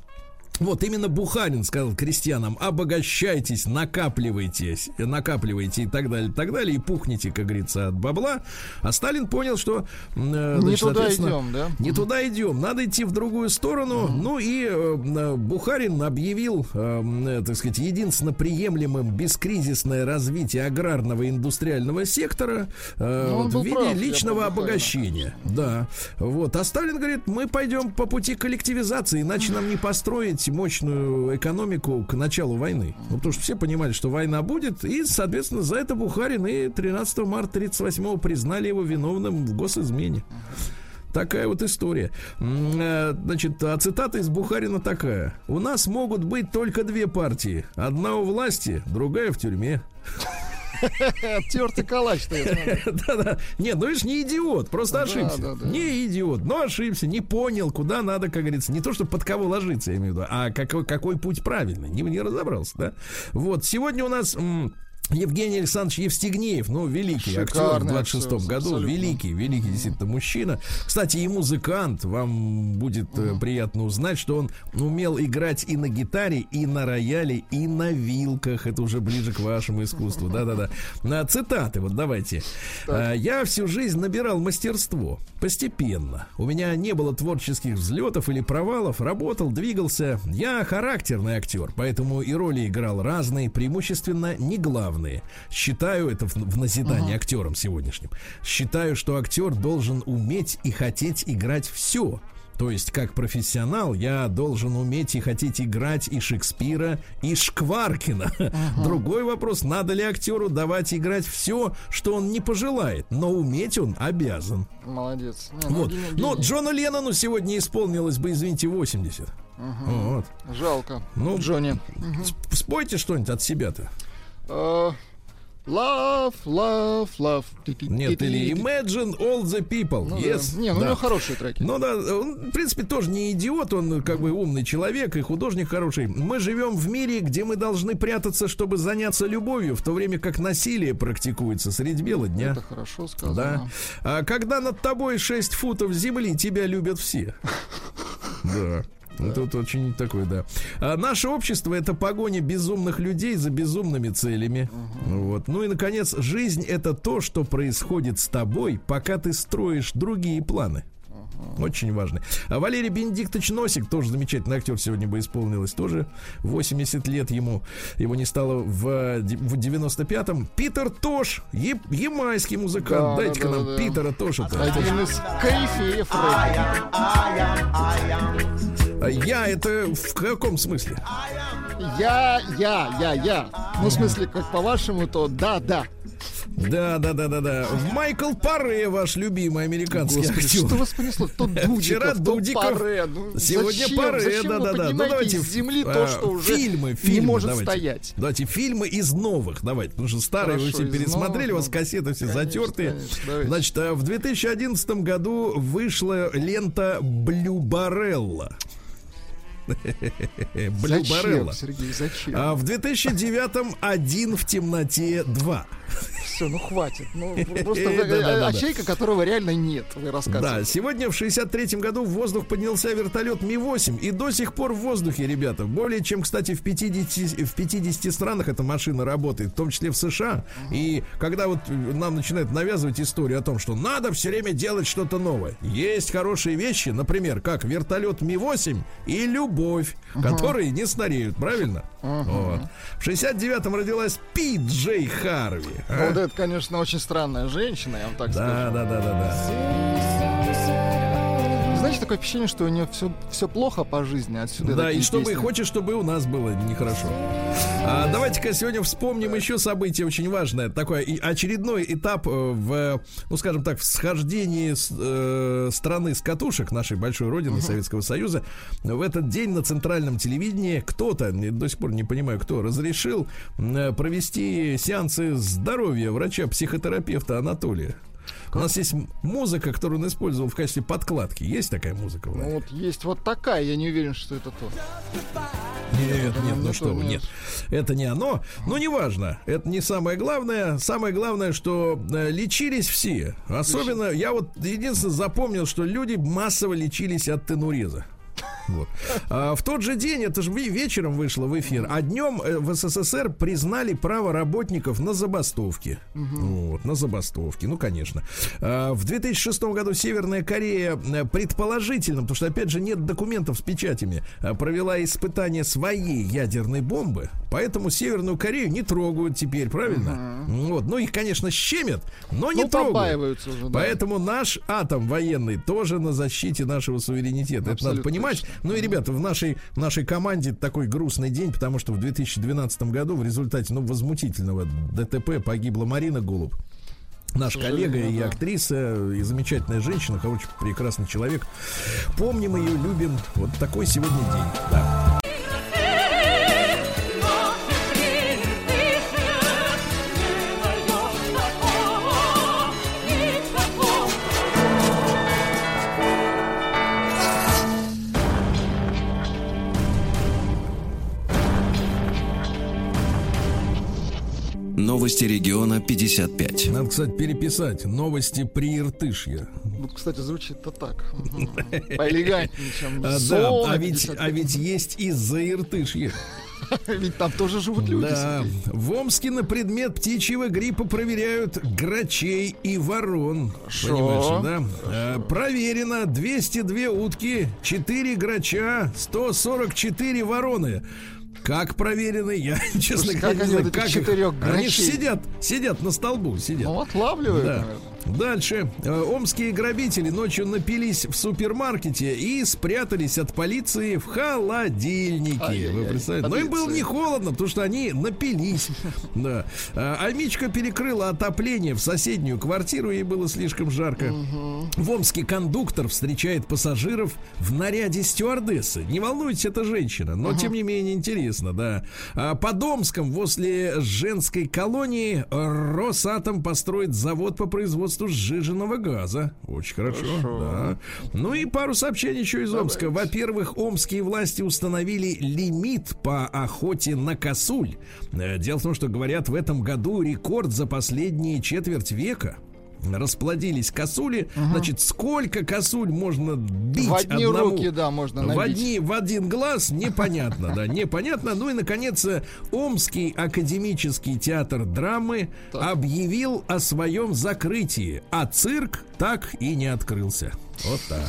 Speaker 2: Вот именно Бухарин сказал крестьянам, обогащайтесь, накапливайтесь, накапливайте и так далее, и так далее, и пухните, как говорится, от бабла. А Сталин понял, что
Speaker 3: э, значит, не туда идем, да?
Speaker 2: Не туда идем, надо идти в другую сторону. Mm-hmm. Ну и э, Бухарин объявил, э, так сказать, единственно приемлемым бескризисное развитие аграрного и индустриального сектора э, вот, в виде прав, личного обогащения. Да. Вот. А Сталин говорит, мы пойдем по пути коллективизации, иначе нам не построить мощную экономику к началу войны. Ну, потому что все понимали, что война будет, и, соответственно, за это Бухарин и 13 марта 38 признали его виновным в госизмене. Такая вот история. Э, значит, а цитата из Бухарина такая. У нас могут быть только две партии. Одна у власти, другая в тюрьме.
Speaker 3: Тертый калач
Speaker 2: Да-да. Нет, ну видишь, не идиот, просто ошибся. Не идиот, но ошибся, не понял, куда надо, как говорится, не то, что под кого ложиться, я имею в виду, а какой, какой путь правильный. Не, не разобрался, да? Вот, сегодня у нас Евгений Александрович Евстигнеев, ну, великий Шикарный актер в 26-м году, абсолютно. великий, великий действительно мужчина. Кстати, и музыкант, вам будет uh приятно узнать, что он умел играть и на гитаре, и на рояле, и на вилках. Это уже ближе к вашему искусству, да-да-да. На цитаты, вот давайте. Так. Я всю жизнь набирал мастерство, постепенно. У меня не было творческих взлетов или провалов, работал, двигался. Я характерный актер, поэтому и роли играл разные, преимущественно не главные главные. Считаю это в, в назидание uh-huh. актерам сегодняшним. Считаю, что актер должен уметь и хотеть играть все. То есть, как профессионал, я должен уметь и хотеть играть и Шекспира, и Шкваркина. Ага. Другой вопрос, надо ли актеру давать играть все, что он не пожелает, но уметь он обязан.
Speaker 3: Молодец.
Speaker 2: Не, ну, вот. Гений, Но Джону Леннону сегодня исполнилось бы, извините, 80. Угу.
Speaker 3: Вот. Жалко. Ну, Джонни.
Speaker 2: Спойте что-нибудь от себя-то.
Speaker 3: Uh... Love, love, love.
Speaker 2: Нет, или Imagine all the people.
Speaker 3: Ну, yes. Да. Не, ну да. у него хорошие треки.
Speaker 2: Ну да, он, в принципе, тоже не идиот, он как бы умный человек и художник хороший. Мы живем в мире, где мы должны прятаться, чтобы заняться любовью, в то время как насилие практикуется средь бела дня.
Speaker 3: Это хорошо сказано.
Speaker 2: Да. А когда над тобой 6 футов земли, тебя любят все. Да. Да. Тут очень такой, да. А наше общество это погоня безумных людей за безумными целями. Угу. Вот. Ну и наконец, жизнь это то, что происходит с тобой, пока ты строишь другие планы. Очень важный. А Валерий Бенедиктович Носик, тоже замечательный актер, сегодня бы исполнилось тоже 80 лет ему. Его не стало в, в 95-м. Питер Тош, е, ямайский музыкант. Да, Дайте-ка да, нам да, Питера Тоша-то.
Speaker 3: Один из корифеев
Speaker 2: а Я это в каком смысле?
Speaker 3: Я, я, я, я. Ну, в смысле, как по-вашему, то да, да.
Speaker 2: Да, да, да, да, да. Майкл Паре, ваш любимый американский Господи, актер.
Speaker 3: Что вас понесло? То Дудиков,
Speaker 2: Вчера Дудиков. Паре. Ну,
Speaker 3: сегодня зачем? Паре, зачем да, да, да. Ну, давайте из земли а, то, что уже фильмы, фильмы, не может давайте. стоять.
Speaker 2: Давайте фильмы из новых, давайте, потому что старые Хорошо, вы все пересмотрели, новых, у вас кассеты все конечно, затертые. Конечно, Значит, а в 2011 году вышла лента Блю Барелла.
Speaker 3: Блю Барелла. Сергей, зачем?
Speaker 2: А в 2009-м один в темноте 2.
Speaker 3: Все, ну хватит. Ну, просто ачейка, которого реально нет, вы рассказываете.
Speaker 2: Да, сегодня в 63-м году в воздух поднялся вертолет Ми-8 и до сих пор в воздухе, ребята. Более чем, кстати, в 50, в 50 странах эта машина работает, в том числе в США. И когда вот нам начинают навязывать историю о том, что надо все время делать что-то новое. Есть хорошие вещи, например, как вертолет Ми-8 и любовь, которые не стареют, правильно? Вот. В 69-м родилась Пи Джей Харви.
Speaker 3: А? Вот это, конечно, очень странная женщина, я вам так
Speaker 2: да,
Speaker 3: скажу.
Speaker 2: Да, да, да, да, да
Speaker 3: знаете, такое ощущение, что у нее все, все плохо по жизни отсюда.
Speaker 2: Да, и чтобы песни. хочет, чтобы у нас было нехорошо. А, давайте-ка сегодня вспомним еще событие очень важное. Такой очередной этап э, в, ну, скажем так, в схождении с, э, страны с катушек нашей большой родины uh-huh. Советского Союза. В этот день на центральном телевидении кто-то, до сих пор не понимаю кто, разрешил провести сеансы здоровья врача-психотерапевта Анатолия. У нас есть музыка, которую он использовал в качестве подкладки. Есть такая музыка,
Speaker 3: Влад? Ну, вот есть вот такая, я не уверен, что это то.
Speaker 2: Нет, нет, ну что вы, нет. Это не оно. Но неважно. Это не самое главное. Самое главное, что э, лечились все. Особенно, я вот единственное запомнил, что люди массово лечились от тенуреза. Вот. А, в тот же день, это же вечером вышло в эфир, а днем э, в СССР признали право работников на забастовки. Угу. Вот, на забастовки, ну, конечно. А, в 2006 году Северная Корея э, предположительно, потому что, опять же, нет документов с печатями, э, провела испытание своей ядерной бомбы, поэтому Северную Корею не трогают теперь, правильно? Угу. Вот. Ну, их, конечно, щемят, но не ну, трогают. Уже, да. Поэтому наш атом военный тоже на защите нашего суверенитета. Абсолютно Это надо понимать. Точно. Ну и, ребята, в нашей, в нашей команде такой грустный день, потому что в 2012 году в результате ну, возмутительного ДТП погибла Марина Голуб. Наш коллега и да. актриса, и замечательная женщина, короче, прекрасный человек. Помним ее, любим. Вот такой сегодня день. Да.
Speaker 1: Новости региона 55.
Speaker 2: Надо, кстати, переписать. Новости при Иртышье.
Speaker 3: Ну, кстати, звучит-то так. Поэлегантнее, чем
Speaker 2: а, да, а ведь, а ведь есть и за Иртышье.
Speaker 3: Ведь там тоже живут люди.
Speaker 2: Да. В Омске на предмет птичьего гриппа проверяют грачей и ворон. Шо? Понимаешь, да? А, проверено 202 утки, 4 грача, 144 вороны. Как проверены, я, честно говоря, не знаю, как их... Они же сидят, сидят на столбу, сидят. Ну,
Speaker 3: отлавливают, да.
Speaker 2: Дальше. Э, омские грабители ночью напились в супермаркете и спрятались от полиции в холодильнике. Вы представляете? Но им было не холодно, потому что они напились. Да. А, Мичка перекрыла отопление в соседнюю квартиру, ей было слишком жарко. В Омске кондуктор встречает пассажиров в наряде стюардессы. Не волнуйтесь, это женщина, но тем не менее интересно, да. А под Омском возле женской колонии Росатом построит завод по производству производству сжиженного газа. Очень хорошо. хорошо. Да. Ну и пару сообщений еще из Давайте. Омска. Во-первых, омские власти установили лимит по охоте на косуль. Э, дело в том, что говорят, в этом году рекорд за последние четверть века расплодились косули. Угу. Значит, сколько косуль можно бить
Speaker 3: В одни
Speaker 2: одному,
Speaker 3: руки, да, можно
Speaker 2: набить. В, одни, в один глаз, непонятно, да, непонятно. Ну и, наконец, Омский академический театр драмы объявил о своем закрытии, а цирк так и не открылся. Вот так.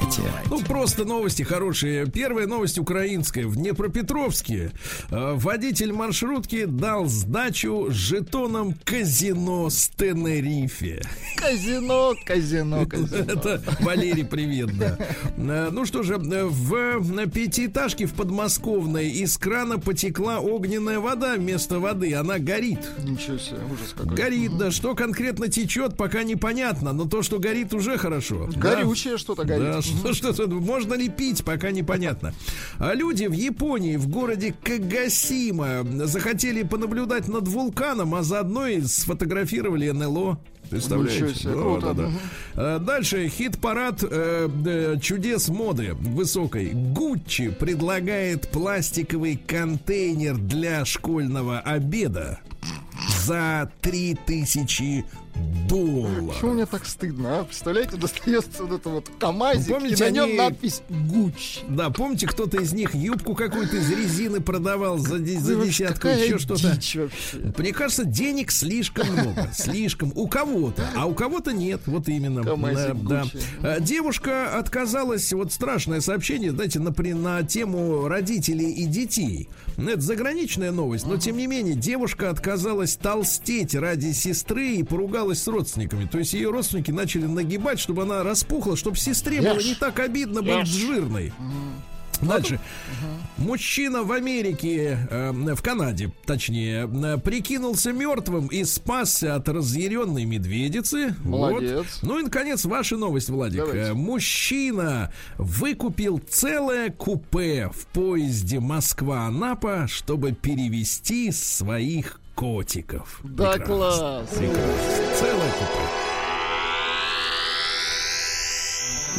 Speaker 1: Давайте.
Speaker 2: Ну, просто новости хорошие. Первая новость украинская. В Днепропетровске э, водитель маршрутки дал сдачу жетоном казино с Тенерифе.
Speaker 3: Казино, казино, казино.
Speaker 2: Это Валерий, привет, да. Э, ну что же, в пятиэтажке в подмосковной из крана потекла огненная вода вместо воды. Она горит.
Speaker 3: Ничего себе, ужас какой.
Speaker 2: Горит, да. Что конкретно течет, пока непонятно. Но то, что горит, уже хорошо.
Speaker 3: Горючее да? что-то горит.
Speaker 2: Да, что, что, что, можно ли пить, пока непонятно. А люди в Японии, в городе Кагасима, захотели понаблюдать над вулканом, а заодно и сфотографировали НЛО. Представляете? Себе, да, да, да. А дальше хит-парад э, э, чудес моды высокой. Гуччи предлагает пластиковый контейнер для школьного обеда за 3000 долларов.
Speaker 3: Почему мне так стыдно, а? Представляете, достается вот это вот КамАЗик, ну, помните, и на нем они... надпись Гуч.
Speaker 2: Да, помните, кто-то из них юбку какую-то из резины продавал за, за десятку, еще что-то. Мне кажется, денег слишком много. Слишком. У кого-то, а у кого-то нет. Вот именно.
Speaker 3: КамАЗик да.
Speaker 2: А, девушка отказалась, вот страшное сообщение, знаете, на, на тему родителей и детей. Это заграничная новость, но тем не менее, девушка отказалась толстеть ради сестры и поругалась поругалась с родственниками. То есть ее родственники начали нагибать, чтобы она распухла, чтобы сестре было не так обидно быть жирной. Дальше. Угу. Мужчина в Америке, э, в Канаде, точнее, э, прикинулся мертвым и спасся от разъяренной медведицы.
Speaker 3: Молодец. Вот.
Speaker 2: Ну и, наконец, ваша новость, Владик. Давайте. Э, мужчина выкупил целое купе в поезде Москва-Анапа, чтобы перевести своих котиков.
Speaker 3: Да, Прекрасно. класс.
Speaker 2: Прекрасно. Целое купе.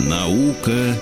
Speaker 1: Наука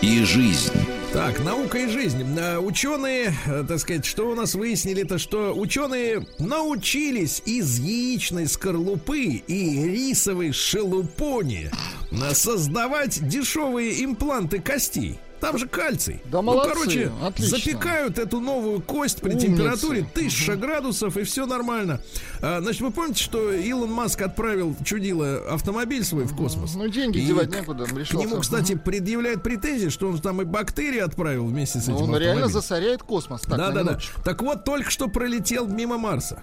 Speaker 1: и жизнь.
Speaker 2: Так, наука и жизнь. Э, ученые, э, так сказать, что у нас выяснили, то что ученые научились из яичной скорлупы и рисовой шелупони э, создавать дешевые импланты костей. Там же кальций.
Speaker 3: Да ну, молодцы,
Speaker 2: короче, отлично. запекают эту новую кость при Умницы. температуре 1000 угу. градусов, и все нормально. А, значит, вы помните, что Илон Маск отправил чудило автомобиль свой в космос?
Speaker 3: Ну, деньги и девать некуда.
Speaker 2: К нему, кстати, угу. предъявляют претензии, что он там и бактерии отправил вместе с ну, этим
Speaker 3: Он реально засоряет космос.
Speaker 2: да, да, да. Так вот, только что пролетел мимо Марса.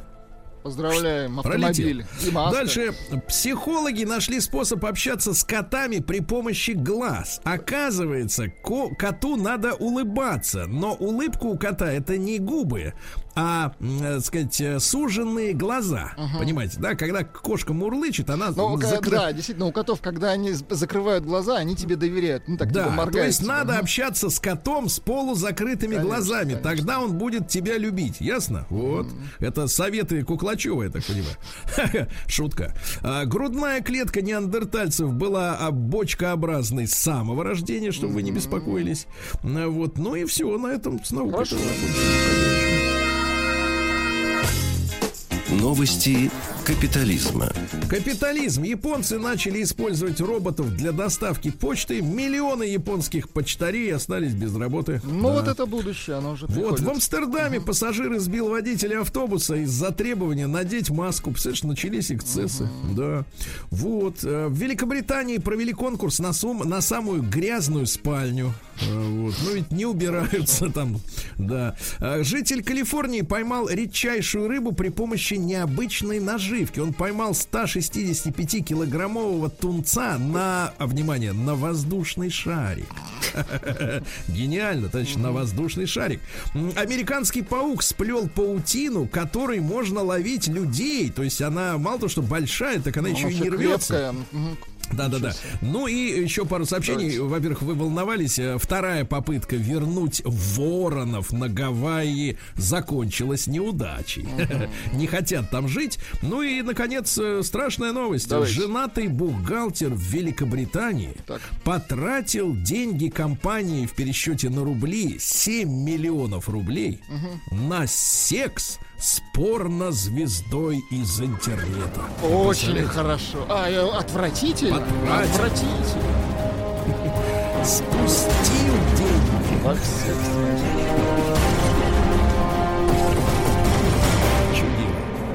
Speaker 3: Поздравляем, автомобиль.
Speaker 2: Дальше. Психологи нашли способ общаться с котами при помощи глаз. Оказывается, ко- коту надо улыбаться, но улыбку у кота это не губы, а, э, сказать, э, суженные глаза. Угу. Понимаете, да? Когда кошка мурлычет, она
Speaker 3: ну, закры... Да, действительно, у котов, когда они закрывают глаза, они тебе доверяют. Ну, так,
Speaker 2: да, типа то есть надо угу. общаться с котом с полузакрытыми конечно, глазами. Конечно. Тогда он будет тебя любить. Ясно? Вот. Угу. Это советы Куклачева, я так понимаю. Шутка. А, грудная клетка неандертальцев была бочкообразной с самого рождения, чтобы вы не беспокоились. Вот. Ну и все, на этом с наукой.
Speaker 1: Новости капитализма.
Speaker 2: Капитализм. Японцы начали использовать роботов для доставки почты. Миллионы японских почтарей остались без работы.
Speaker 3: Ну да. вот это будущее, оно уже приходит.
Speaker 2: Вот в Амстердаме uh-huh. пассажир избил водителя автобуса из-за требования надеть маску. Представляешь, начались эксцессы. Uh-huh. Да. Вот. Э, в Великобритании провели конкурс на, сум, на самую грязную спальню. Э, вот. Ну ведь не убираются там. Да. Э, житель Калифорнии поймал редчайшую рыбу при помощи необычной наживки. Он поймал 165-килограммового тунца на, а, внимание, на воздушный шарик. Гениально, точно, на воздушный шарик. Американский паук сплел паутину, которой можно ловить людей. То есть она мало то, что большая, так она еще и не рвется. Да, да, да. Ну и еще пару сообщений. Во-первых, вы волновались. Э, вторая попытка вернуть воронов на Гавайи закончилась неудачей. Не хотят там жить. Ну и, наконец, э, страшная новость. Давайте. Женатый бухгалтер в Великобритании так. потратил деньги компании в пересчете на рубли 7 миллионов рублей угу. на секс с порно-звездой из интернета.
Speaker 3: Очень хорошо. А, э, отвратительно? Отвратительно.
Speaker 2: Спустил деньги.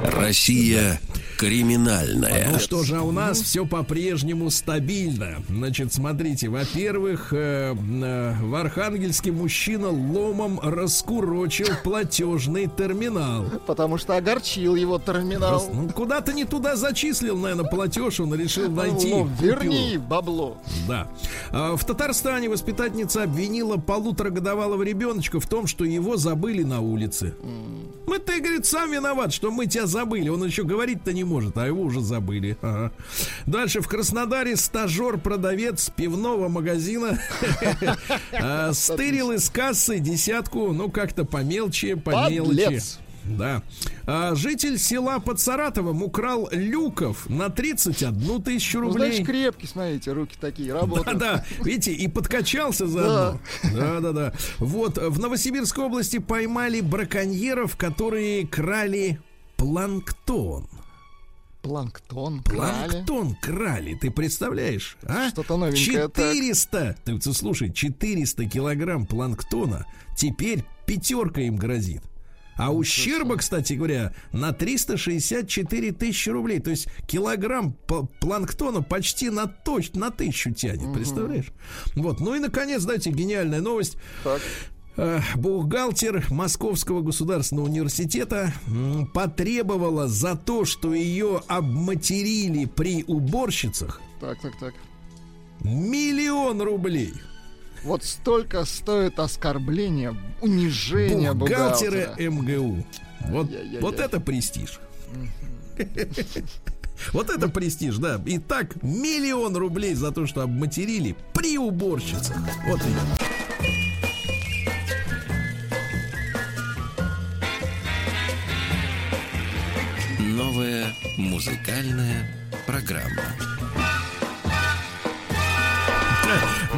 Speaker 1: Россия криминальная.
Speaker 2: Ну что же, а у нас все по-прежнему стабильно. Значит, смотрите, во-первых, э, э, в Архангельске мужчина ломом раскурочил платежный терминал.
Speaker 3: Потому что огорчил его терминал.
Speaker 2: Ну, куда-то не туда зачислил, наверное, платеж, он решил найти. Ну,
Speaker 3: верни бабло.
Speaker 2: Да. А в Татарстане воспитательница обвинила полуторагодовалого ребеночка в том, что его забыли на улице. Мы, ты, говорит, сам виноват, что мы тебя забыли. Он еще говорить-то не может, а его уже забыли. Ага. Дальше в Краснодаре стажер-продавец пивного магазина а, стырил из кассы десятку, ну как-то по мелочи, по мелочи. Да. А житель села под Саратовом украл люков на 31 тысячу ну, рублей. Ну,
Speaker 3: значит, крепкий, смотрите, руки такие работают.
Speaker 2: Да, да. Видите, и подкачался заодно. Да, да, да. Вот, в Новосибирской области поймали браконьеров, которые крали планктон.
Speaker 3: Планктон
Speaker 2: крали. Планктон крали, ты представляешь? А?
Speaker 3: Что-то новенькое.
Speaker 2: 400, так. ты слушай, 400 килограмм планктона теперь пятерка им грозит. А ущерба, кстати говоря, на 364 тысячи рублей. То есть килограмм планктона почти на, точ, на тысячу тянет. Угу. Представляешь? Вот. Ну и, наконец, дайте гениальная новость. Так бухгалтер Московского государственного университета потребовала за то, что ее обматерили при уборщицах.
Speaker 3: Так, так, так.
Speaker 2: Миллион рублей.
Speaker 3: Вот столько стоит оскорбление, унижение
Speaker 2: Бухгалтеры бухгалтера. МГУ. Вот, вот это престиж. Вот это престиж, да. Итак, миллион рублей за то, что обматерили при уборщицах. Вот и.
Speaker 1: Музыкальная программа.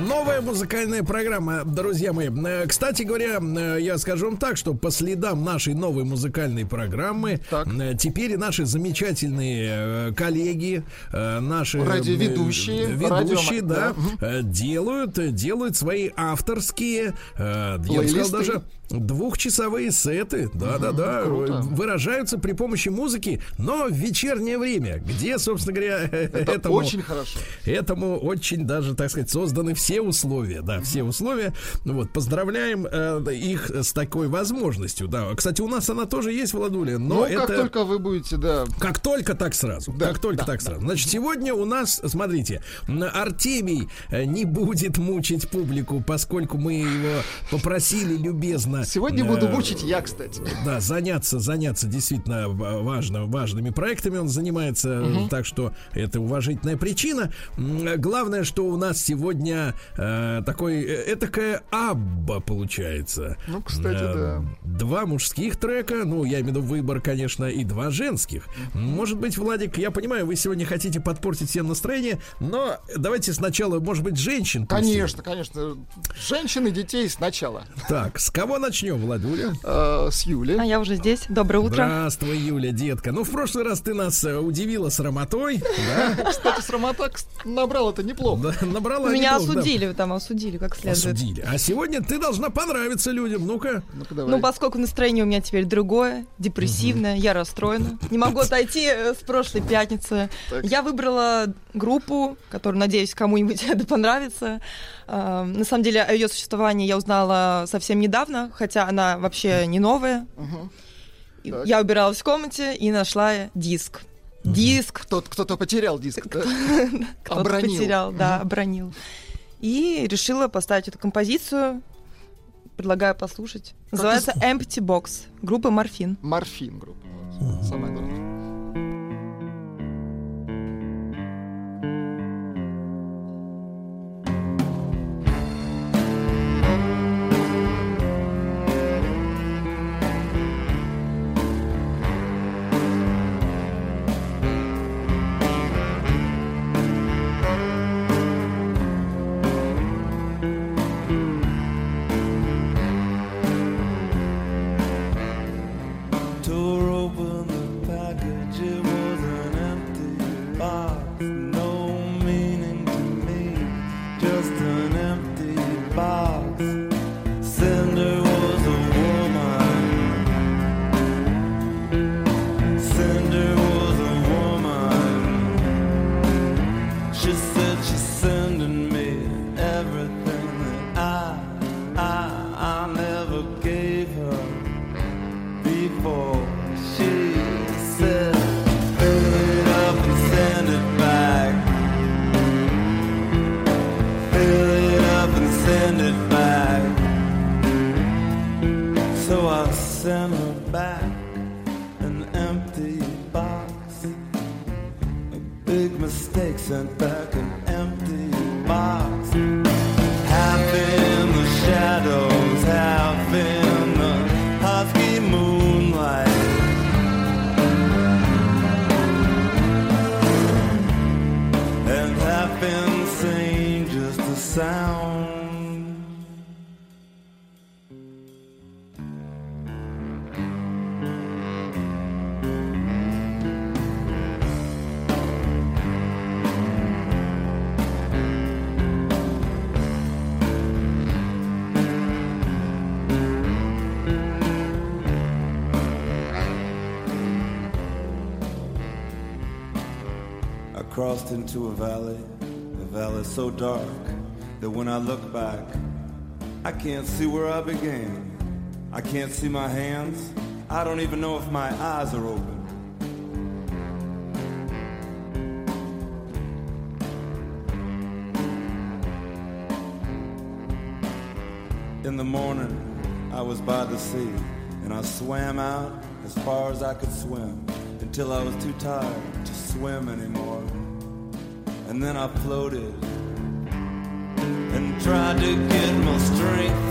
Speaker 2: Новая музыкальная программа, друзья мои. Э, кстати говоря, э, я скажу вам так, что по следам нашей новой музыкальной программы так. Э, теперь наши замечательные коллеги, наши
Speaker 3: радиоведущие,
Speaker 2: ведущие, радио... да, да, делают, делают свои авторские, я бы сказал даже Двухчасовые сеты, да-да-да, выражаются при помощи музыки, но в вечернее время, где, собственно говоря,
Speaker 3: Это этому, очень хорошо.
Speaker 2: Этому очень даже, так сказать, созданы все условия, да, все условия. Ну вот, поздравляем э, их с такой возможностью, да. Кстати, у нас она тоже есть, Владуля, но ну, это...
Speaker 3: как только вы будете, да.
Speaker 2: Как только, так сразу. Да, как только, да, так да. сразу. Значит, сегодня у нас, смотрите, Артемий э, не будет мучить публику, поскольку мы его попросили любезно
Speaker 3: Сегодня буду мучить я, кстати.
Speaker 2: Да, заняться, заняться действительно важно, важными проектами он занимается, угу. так что это уважительная причина. Главное, что у нас сегодня э, такой, э, этакая абба получается.
Speaker 3: Ну, кстати, э, да.
Speaker 2: Два мужских трека, ну, я имею в виду выбор, конечно, и два женских. Может быть, Владик, я понимаю, вы сегодня хотите подпортить всем настроение, но давайте сначала, может быть, женщин.
Speaker 3: Конечно, пустим. конечно. Женщин и детей сначала.
Speaker 2: Так, с кого начать? Начнем, Владуля?
Speaker 3: Э, с Юли.
Speaker 5: А я уже здесь. Доброе утро.
Speaker 2: Здравствуй, Юля, детка. Ну, в прошлый раз ты нас э, удивила с рамотой,
Speaker 3: да? Кстати, срамота набрал это неплохо.
Speaker 5: Да, набрала Меня неплохо, осудили, да. там осудили как следует. Осудили.
Speaker 2: А сегодня ты должна понравиться людям. Ну-ка.
Speaker 5: ну Ну, поскольку настроение у меня теперь другое, депрессивное, угу. я расстроена. Не могу отойти э, с прошлой пятницы. Так. Я выбрала группу, которую, надеюсь, кому-нибудь это понравится. На самом деле, о ее существовании я узнала совсем недавно, хотя она вообще не новая. Угу. Я убиралась в комнате и нашла диск. Диск.
Speaker 3: Кто-то, кто-то потерял диск.
Speaker 5: Кто-то потерял, да, обронил. И решила поставить эту композицию. Предлагаю послушать. Называется Empty Box. Группа Морфин.
Speaker 3: Морфин группа. Самое главное.
Speaker 6: Crossed into a valley, a valley so dark that when I look back, I can't see where I began. I can't see my hands. I don't even know if my eyes are open. In the morning, I was by the sea, and I swam out as far as I could swim until I was too tired to swim anymore. And then I floated and tried to get my strength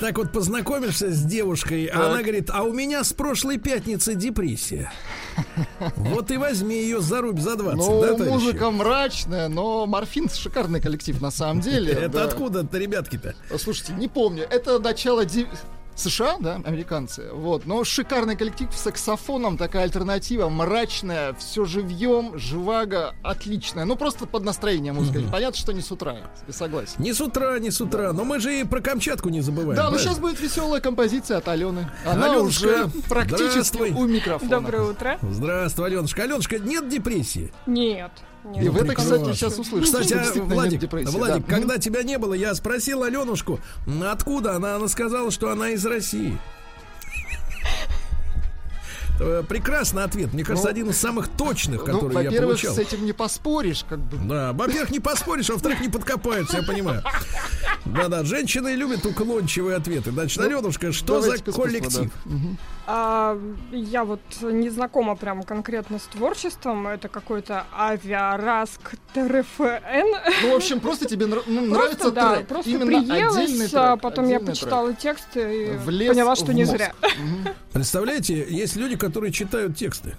Speaker 2: так вот познакомишься с девушкой, а она говорит, а у меня с прошлой пятницы депрессия. Вот и возьми ее за рубь за 20,
Speaker 3: Ну,
Speaker 2: да, товарищи?
Speaker 3: музыка мрачная, но Морфин шикарный коллектив на самом деле.
Speaker 2: Это
Speaker 3: да.
Speaker 2: откуда-то, ребятки-то?
Speaker 3: Слушайте, не помню, это начало США, да, американцы, вот, но шикарный коллектив с саксофоном, такая альтернатива, мрачная, все живьем, живаго, отличная, ну просто под настроение музыка, mm-hmm. понятно, что не с утра, я согласен.
Speaker 2: Не с утра, не с утра, да. но мы же и про Камчатку не забываем.
Speaker 3: Да, да? но сейчас будет веселая композиция от Алены. Она Аленушка, уже практически у микрофона.
Speaker 5: Доброе утро.
Speaker 2: Здравствуй, Аленушка. Аленушка, нет депрессии?
Speaker 5: Нет.
Speaker 3: Нет, и в это, кстати, сейчас услышите.
Speaker 2: Кстати, а, Владик, Владик да. когда тебя не было, я спросил Аленушку, откуда она. Она сказала, что она из России. Э, прекрасный ответ. Мне кажется, ну, один из самых точных, которые ну, я получал.
Speaker 3: с этим не поспоришь, как бы.
Speaker 2: Да, во-первых, не поспоришь, а во-вторых, не подкопаются, я понимаю. Да-да, женщины любят уклончивые ответы. Значит, ну, Аленушка, что за коллектив?
Speaker 7: А, я вот не знакома прям конкретно с творчеством. Это какой-то авиараск ТРФН.
Speaker 3: Ну, в общем, просто тебе нрав- ну, нравится просто, да,
Speaker 7: трек. Просто Именно приелась, а потом я почитала трек. текст и поняла, что не зря.
Speaker 2: Представляете, есть люди, которые читают тексты.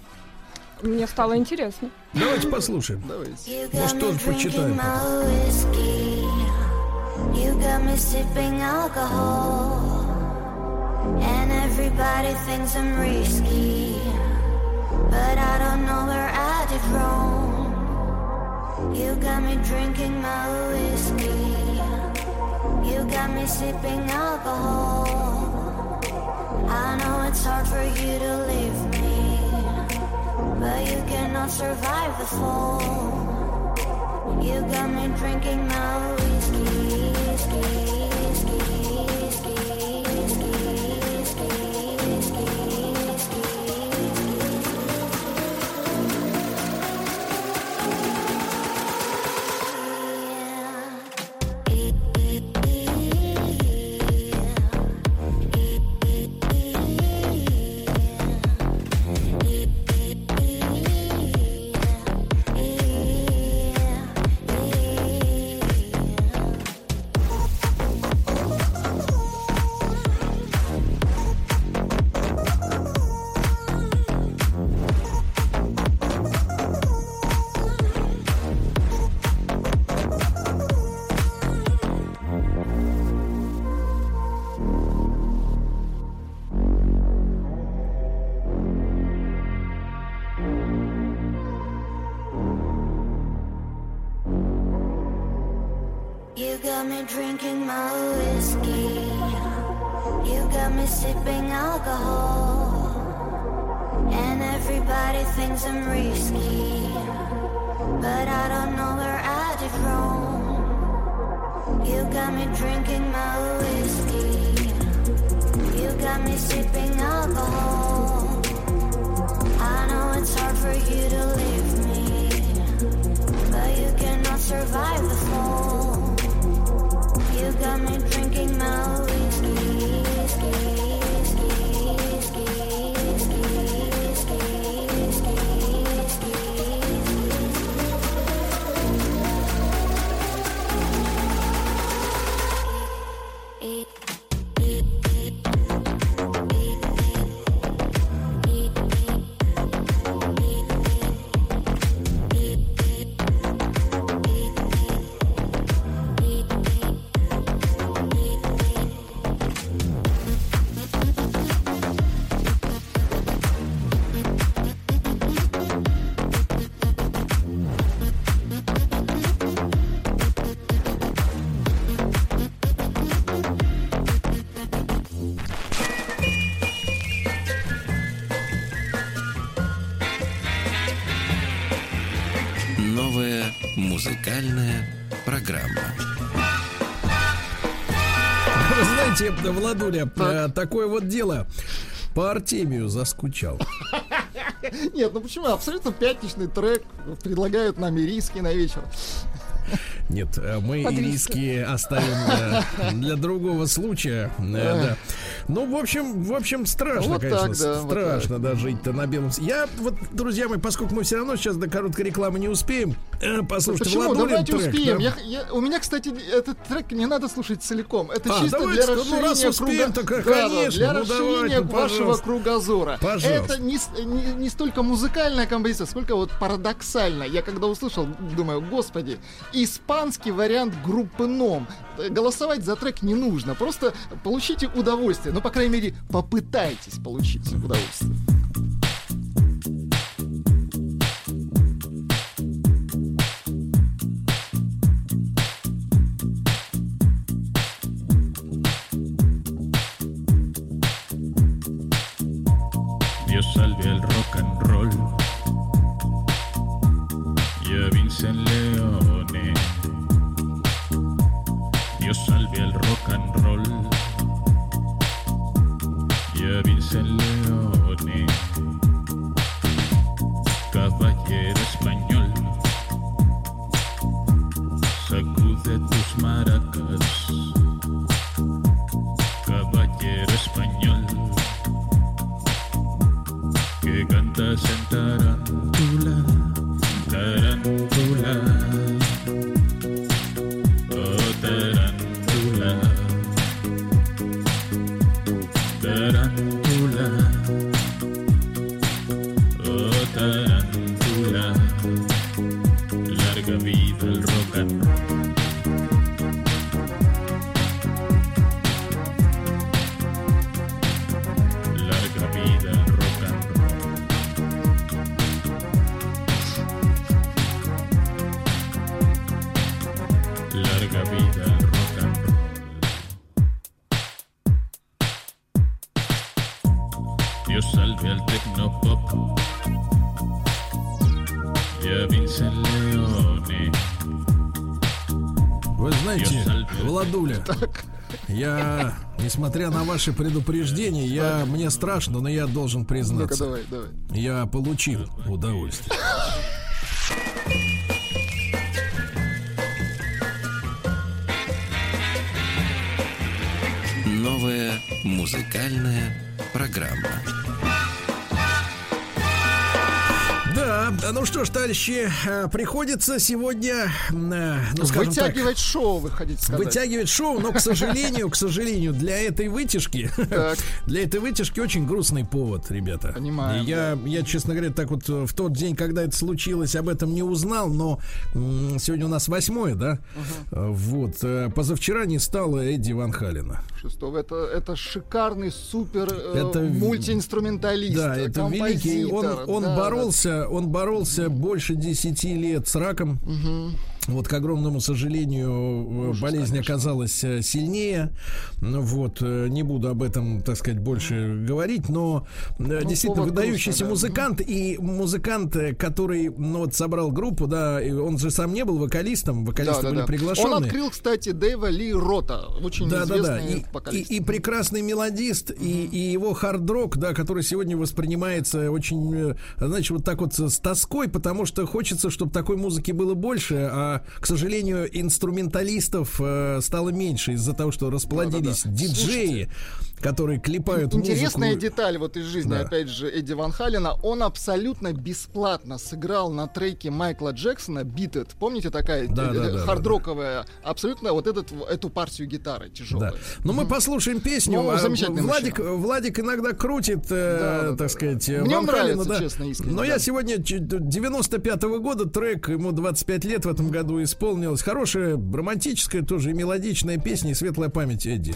Speaker 7: Мне стало интересно.
Speaker 2: Давайте послушаем. Давайте. Может, тоже почитаем. You got me sipping alcohol And everybody thinks I'm risky But I don't know where I did wrong You got me drinking my whiskey You got me sipping alcohol I know it's hard for you to leave me But you cannot survive the fall You got me drinking my whiskey. Владуля, так. Э, такое вот дело. По Артемию заскучал.
Speaker 3: Нет, ну почему? Абсолютно пятничный трек предлагают нам ириски на вечер.
Speaker 2: Нет, э, мы риски оставим для, для другого случая. Э, да. Ну, в общем, в общем, страшно, вот конечно. Так, да, страшно, вот да, жить-то на белом. Я вот, друзья мои, поскольку мы все равно сейчас до короткой рекламы не успеем, Э, послушайте, Почему?
Speaker 3: Давайте
Speaker 2: трек,
Speaker 3: успеем. Да? Я, я, у меня, кстати, этот трек не надо слушать целиком. Это а, чисто для
Speaker 2: ну,
Speaker 3: расширения ну,
Speaker 2: успеем, круга... Так, конечно,
Speaker 3: для ну, расширения давайте, вашего кругозора. Пожалуйста. Это не, не, не столько музыкальная композиция, сколько вот парадоксально. Я когда услышал, думаю, господи, испанский вариант группы Ном. Голосовать за трек не нужно. Просто получите удовольствие. Ну, по крайней мере, попытайтесь получить удовольствие. del rock and roll.
Speaker 2: Y a Vincent Я, несмотря на ваши предупреждения, я мне страшно, но я должен признаться.
Speaker 3: давай, давай.
Speaker 2: Я получил удовольствие.
Speaker 1: Новая музыкальная программа.
Speaker 2: Ну что ж, товарищи, э, приходится сегодня, э,
Speaker 3: ну, вытягивать так, шоу, вы хотите сказать.
Speaker 2: Вытягивать шоу, но, к сожалению, к сожалению, для этой вытяжки, для этой вытяжки очень грустный повод, ребята.
Speaker 3: Понимаю.
Speaker 2: Я, я, честно говоря, так вот в тот день, когда это случилось, об этом не узнал, но сегодня у нас восьмое, да? Угу. Вот. Позавчера не стало Эдди Ван Халина.
Speaker 3: Шестого. Это, это шикарный супер это, мультиинструменталист.
Speaker 2: Да, это великий. Он, он да, боролся он боролся больше 10 лет с раком. Угу. Вот, к огромному сожалению, э, Ужас, болезнь конечно. оказалась э, сильнее. Ну вот, э, не буду об этом, так сказать, больше говорить, но ну, действительно выдающийся грустно, музыкант да. и музыкант, который ну, вот собрал группу, да, он же сам не был вокалистом, вокалисты да, были да, приглашены.
Speaker 3: Он открыл, кстати, Дэйва Ли Рота, очень да, известный да, да.
Speaker 2: И, вокалист. И, и прекрасный мелодист, mm-hmm. и, и его хард-рок, да, который сегодня воспринимается очень, значит, вот так вот с тоской, потому что хочется, чтобы такой музыки было больше, а к сожалению, инструменталистов э, стало меньше из-за того, что расплодились да, да, да. диджеи. Слушайте, которые клепают
Speaker 3: Интересная
Speaker 2: музыку.
Speaker 3: деталь вот из жизни, да. опять же, Эдди Ван Халина. Он абсолютно бесплатно сыграл на треке Майкла Джексона Beat It. Помните такая да, э, да, да, хардроковая? Да, да. Абсолютно вот этот, эту партию гитары тяжелой. Да.
Speaker 2: Ну, мы послушаем песню. Ну, а замечательный Владик, Владик иногда крутит, э, да, да, так сказать,
Speaker 3: Мне Ван нравится, Халина, да. честно, искренне.
Speaker 2: Но да. я сегодня 95-го года трек, ему 25 лет в этом году исполнилось. Хорошая, романтическая тоже и мелодичная песня и светлая память Эдди.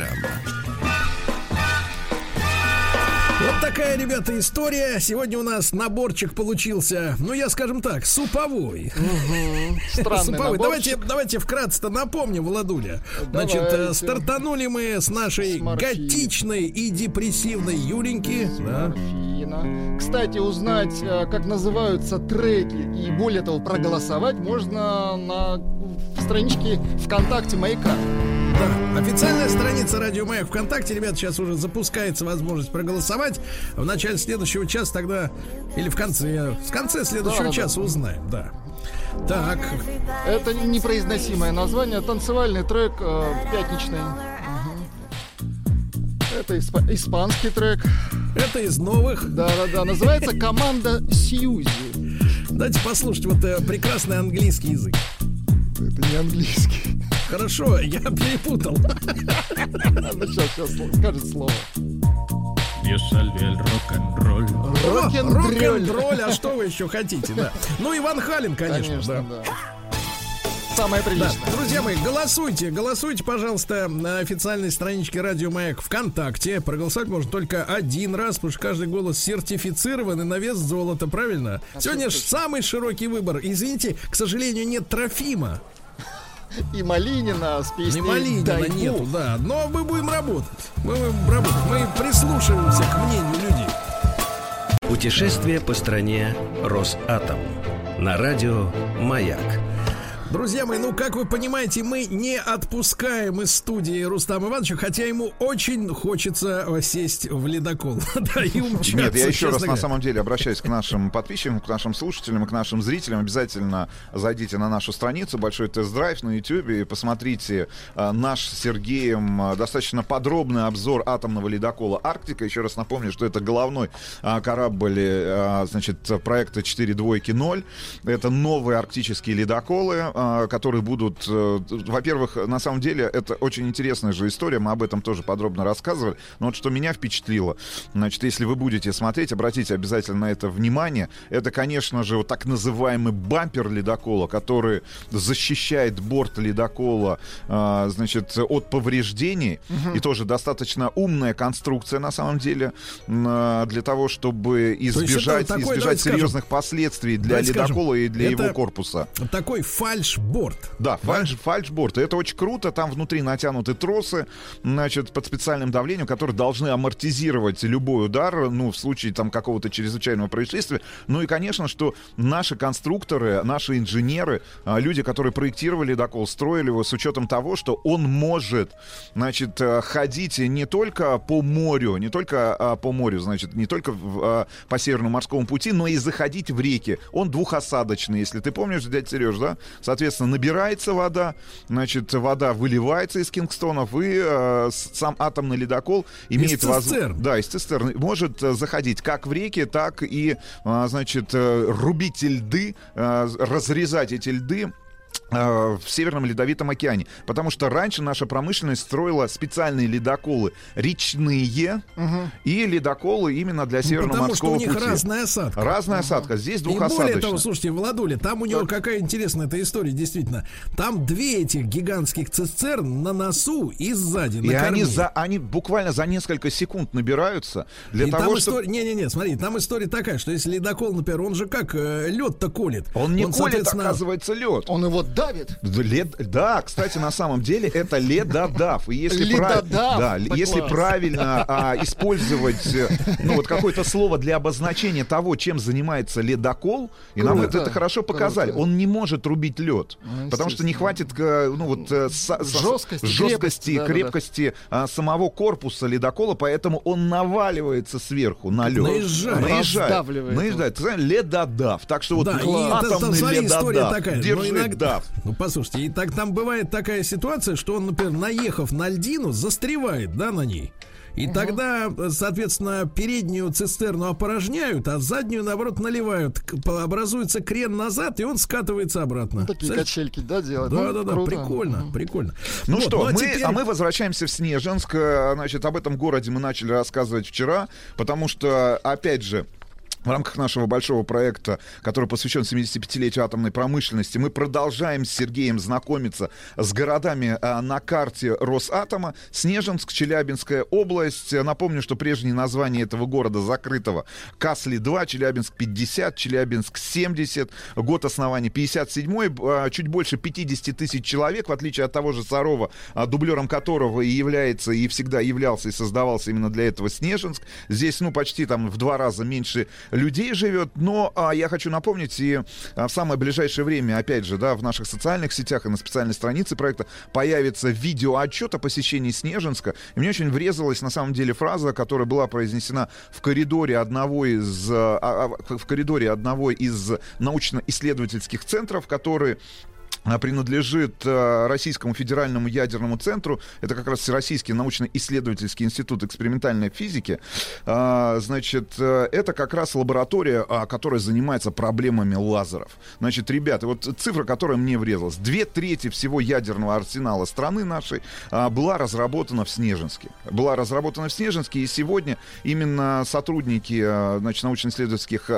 Speaker 1: Программа.
Speaker 2: Вот такая, ребята, история. Сегодня у нас наборчик получился, ну, я скажем так, суповой.
Speaker 3: Странный
Speaker 2: Суповой.
Speaker 3: наборчик.
Speaker 2: Давайте, давайте вкратце-то напомним, Владуля. Значит, э,
Speaker 3: Давайте.
Speaker 2: стартанули мы с нашей
Speaker 3: С
Speaker 2: готичной и депрессивной Юленьки. Да.
Speaker 3: Кстати, узнать, э, как называются треки и более того проголосовать можно на страничке ВКонтакте Маяка.
Speaker 2: Да, официальная страница Радио Маяк ВКонтакте, ребят, сейчас уже запускается возможность проголосовать. В начале следующего часа тогда, или в конце, в конце следующего
Speaker 3: Да, да,
Speaker 2: часа узнаем, да. Так,
Speaker 3: Это непроизносимое название, танцевальный трек э, пятничный. Это испа- испанский трек.
Speaker 2: это из новых.
Speaker 3: Да-да-да, называется «Команда Сьюзи».
Speaker 2: Дайте послушать вот э, прекрасный английский язык.
Speaker 3: Это не английский.
Speaker 2: Хорошо, я перепутал.
Speaker 3: Ну, сейчас, сейчас скажет слово.
Speaker 2: О,
Speaker 3: Рок-н-ролль.
Speaker 2: Рок-н-ролль, а что вы еще хотите, да. Ну, Иван Халин, конечно,
Speaker 3: Конечно,
Speaker 2: да.
Speaker 3: да. Самое
Speaker 2: Да,
Speaker 3: приличное.
Speaker 2: друзья мои, голосуйте, голосуйте, пожалуйста, на официальной страничке Радио Маяк ВКонтакте. Проголосовать можно только один раз, потому что каждый голос сертифицирован и на вес золота, правильно? Сегодня же самый широкий выбор. Извините, к сожалению, нет Трофима.
Speaker 3: И Малинина с песней
Speaker 2: Не Малинина
Speaker 3: «Дай
Speaker 2: нету,
Speaker 3: Бог».
Speaker 2: да. Но мы будем работать. Мы будем работать. Мы прислушиваемся к мнению людей.
Speaker 1: Путешествие по стране Росатом. На радио «Маяк».
Speaker 2: Друзья мои, ну, как вы понимаете, мы не отпускаем из студии Рустама Ивановича, хотя ему очень хочется э, сесть в ледокол. Да, и умчаться,
Speaker 8: Нет, я еще раз на
Speaker 2: говоря.
Speaker 8: самом деле обращаюсь к нашим подписчикам, к нашим слушателям и к нашим зрителям. Обязательно зайдите на нашу страницу Большой тест-драйв на YouTube и посмотрите э, наш с Сергеем э, достаточно подробный обзор атомного ледокола Арктика. Еще раз напомню, что это головной э, корабль э, значит, проекта 4 двойки 0. Это новые арктические ледоколы. А, которые будут, э, во-первых, на самом деле это очень интересная же история, мы об этом тоже подробно рассказывали, но вот что меня впечатлило, значит, если вы будете смотреть, обратите обязательно на это внимание, это, конечно же, вот так называемый бампер ледокола, который защищает борт ледокола, а, значит, от повреждений, угу. и тоже достаточно умная конструкция на самом деле а, для того, чтобы избежать, такой, избежать серьезных скажем, последствий для ледокола скажем, и для его корпуса.
Speaker 2: Такой фальшборд.
Speaker 8: Да, фальш, фальшборд. Это очень круто. Там внутри натянуты тросы, значит, под специальным давлением, которые должны амортизировать любой удар, ну, в случае там какого-то чрезвычайного происшествия. Ну и, конечно, что наши конструкторы, наши инженеры, а, люди, которые проектировали ледокол, строили его с учетом того, что он может, значит, э, ходить не только по морю, не только а, по морю, значит, не только а, по Северному морскому пути, но и заходить в реки. Он двухосадочный, если ты помнишь, дядя Сереж, да? Соответственно, набирается вода, значит, вода выливается из Кингстонов, и э, сам атомный ледокол имеет возможность... Да, из цистерн. Может э, заходить как в реки, так и, э, значит, э, рубить льды, э, разрезать эти льды в Северном Ледовитом океане. Потому что раньше наша промышленность строила специальные ледоколы речные угу. и ледоколы именно для Северного ну, морского пути. Потому что у них
Speaker 2: пути. разная осадка.
Speaker 8: Разная угу. осадка. Здесь двухосадочная.
Speaker 2: И более того, слушайте, Владуля, там у него так. какая интересная эта история, действительно. Там две этих гигантских цистерн на носу и сзади,
Speaker 8: И они, за, они буквально за несколько секунд набираются для и того,
Speaker 2: чтобы... Не-не-не, смотри, там история такая, что если ледокол, например, он же как э, лед-то колет.
Speaker 8: Он не он, колет, оказывается, лед.
Speaker 3: Он его давит.
Speaker 8: Лед, да, кстати, на самом деле это ледодав. И если, прав, да, если правильно а, использовать э, ну, вот какое-то слово для обозначения того, чем занимается ледокол, и нам это, это хорошо показали, он не может рубить лед, ну, потому что не хватит э, ну, вот, э, с, жесткости, жесткости крепости, крепкости да, да. самого корпуса ледокола, поэтому он наваливается сверху на лед.
Speaker 2: Наезжает.
Speaker 8: Наезжает. Наезжает. Ледодав. Так что вот да, атомный ледодав. Держи дав.
Speaker 2: Ну, послушайте, и так там бывает такая ситуация, что он, например, наехав на льдину, застревает, да, на ней. И угу. тогда, соответственно, переднюю цистерну опорожняют, а заднюю, наоборот, наливают. Образуется крен назад, и он скатывается обратно. Ну,
Speaker 3: такие качельки, да, делают?
Speaker 2: Да, ну, да, да, прикольно, угу. прикольно.
Speaker 8: Ну вот, что, ну, а, мы, теперь... а мы возвращаемся в Снежинск. Значит, об этом городе мы начали рассказывать вчера, потому что, опять же, в рамках нашего большого проекта, который посвящен 75-летию атомной промышленности, мы продолжаем с Сергеем знакомиться с городами а, на карте Росатома. Снежинск, Челябинская область. Напомню, что прежнее название этого города закрытого Касли-2, Челябинск 50, Челябинск 70. Год основания 57 а, чуть больше 50 тысяч человек, в отличие от того же Сарова, а, дублером которого и является, и всегда являлся и создавался именно для этого Снежинск. Здесь, ну, почти там в два раза меньше людей живет. Но а, я хочу напомнить, и а, в самое ближайшее время, опять же, да, в наших социальных сетях и на специальной странице проекта появится видеоотчет о посещении Снежинска. И мне очень врезалась, на самом деле, фраза, которая была произнесена в коридоре одного из, а, а, в коридоре одного из научно-исследовательских центров, который а, принадлежит э, Российскому федеральному ядерному центру. Это как раз Всероссийский научно-исследовательский институт экспериментальной физики. А, значит, э, это как раз лаборатория, а, которая занимается проблемами лазеров. Значит, ребята, вот цифра, которая мне врезалась. Две трети всего ядерного арсенала страны нашей была разработана в Снежинске. Была разработана в Снежинске, и сегодня именно сотрудники значит, научно-исследовательских,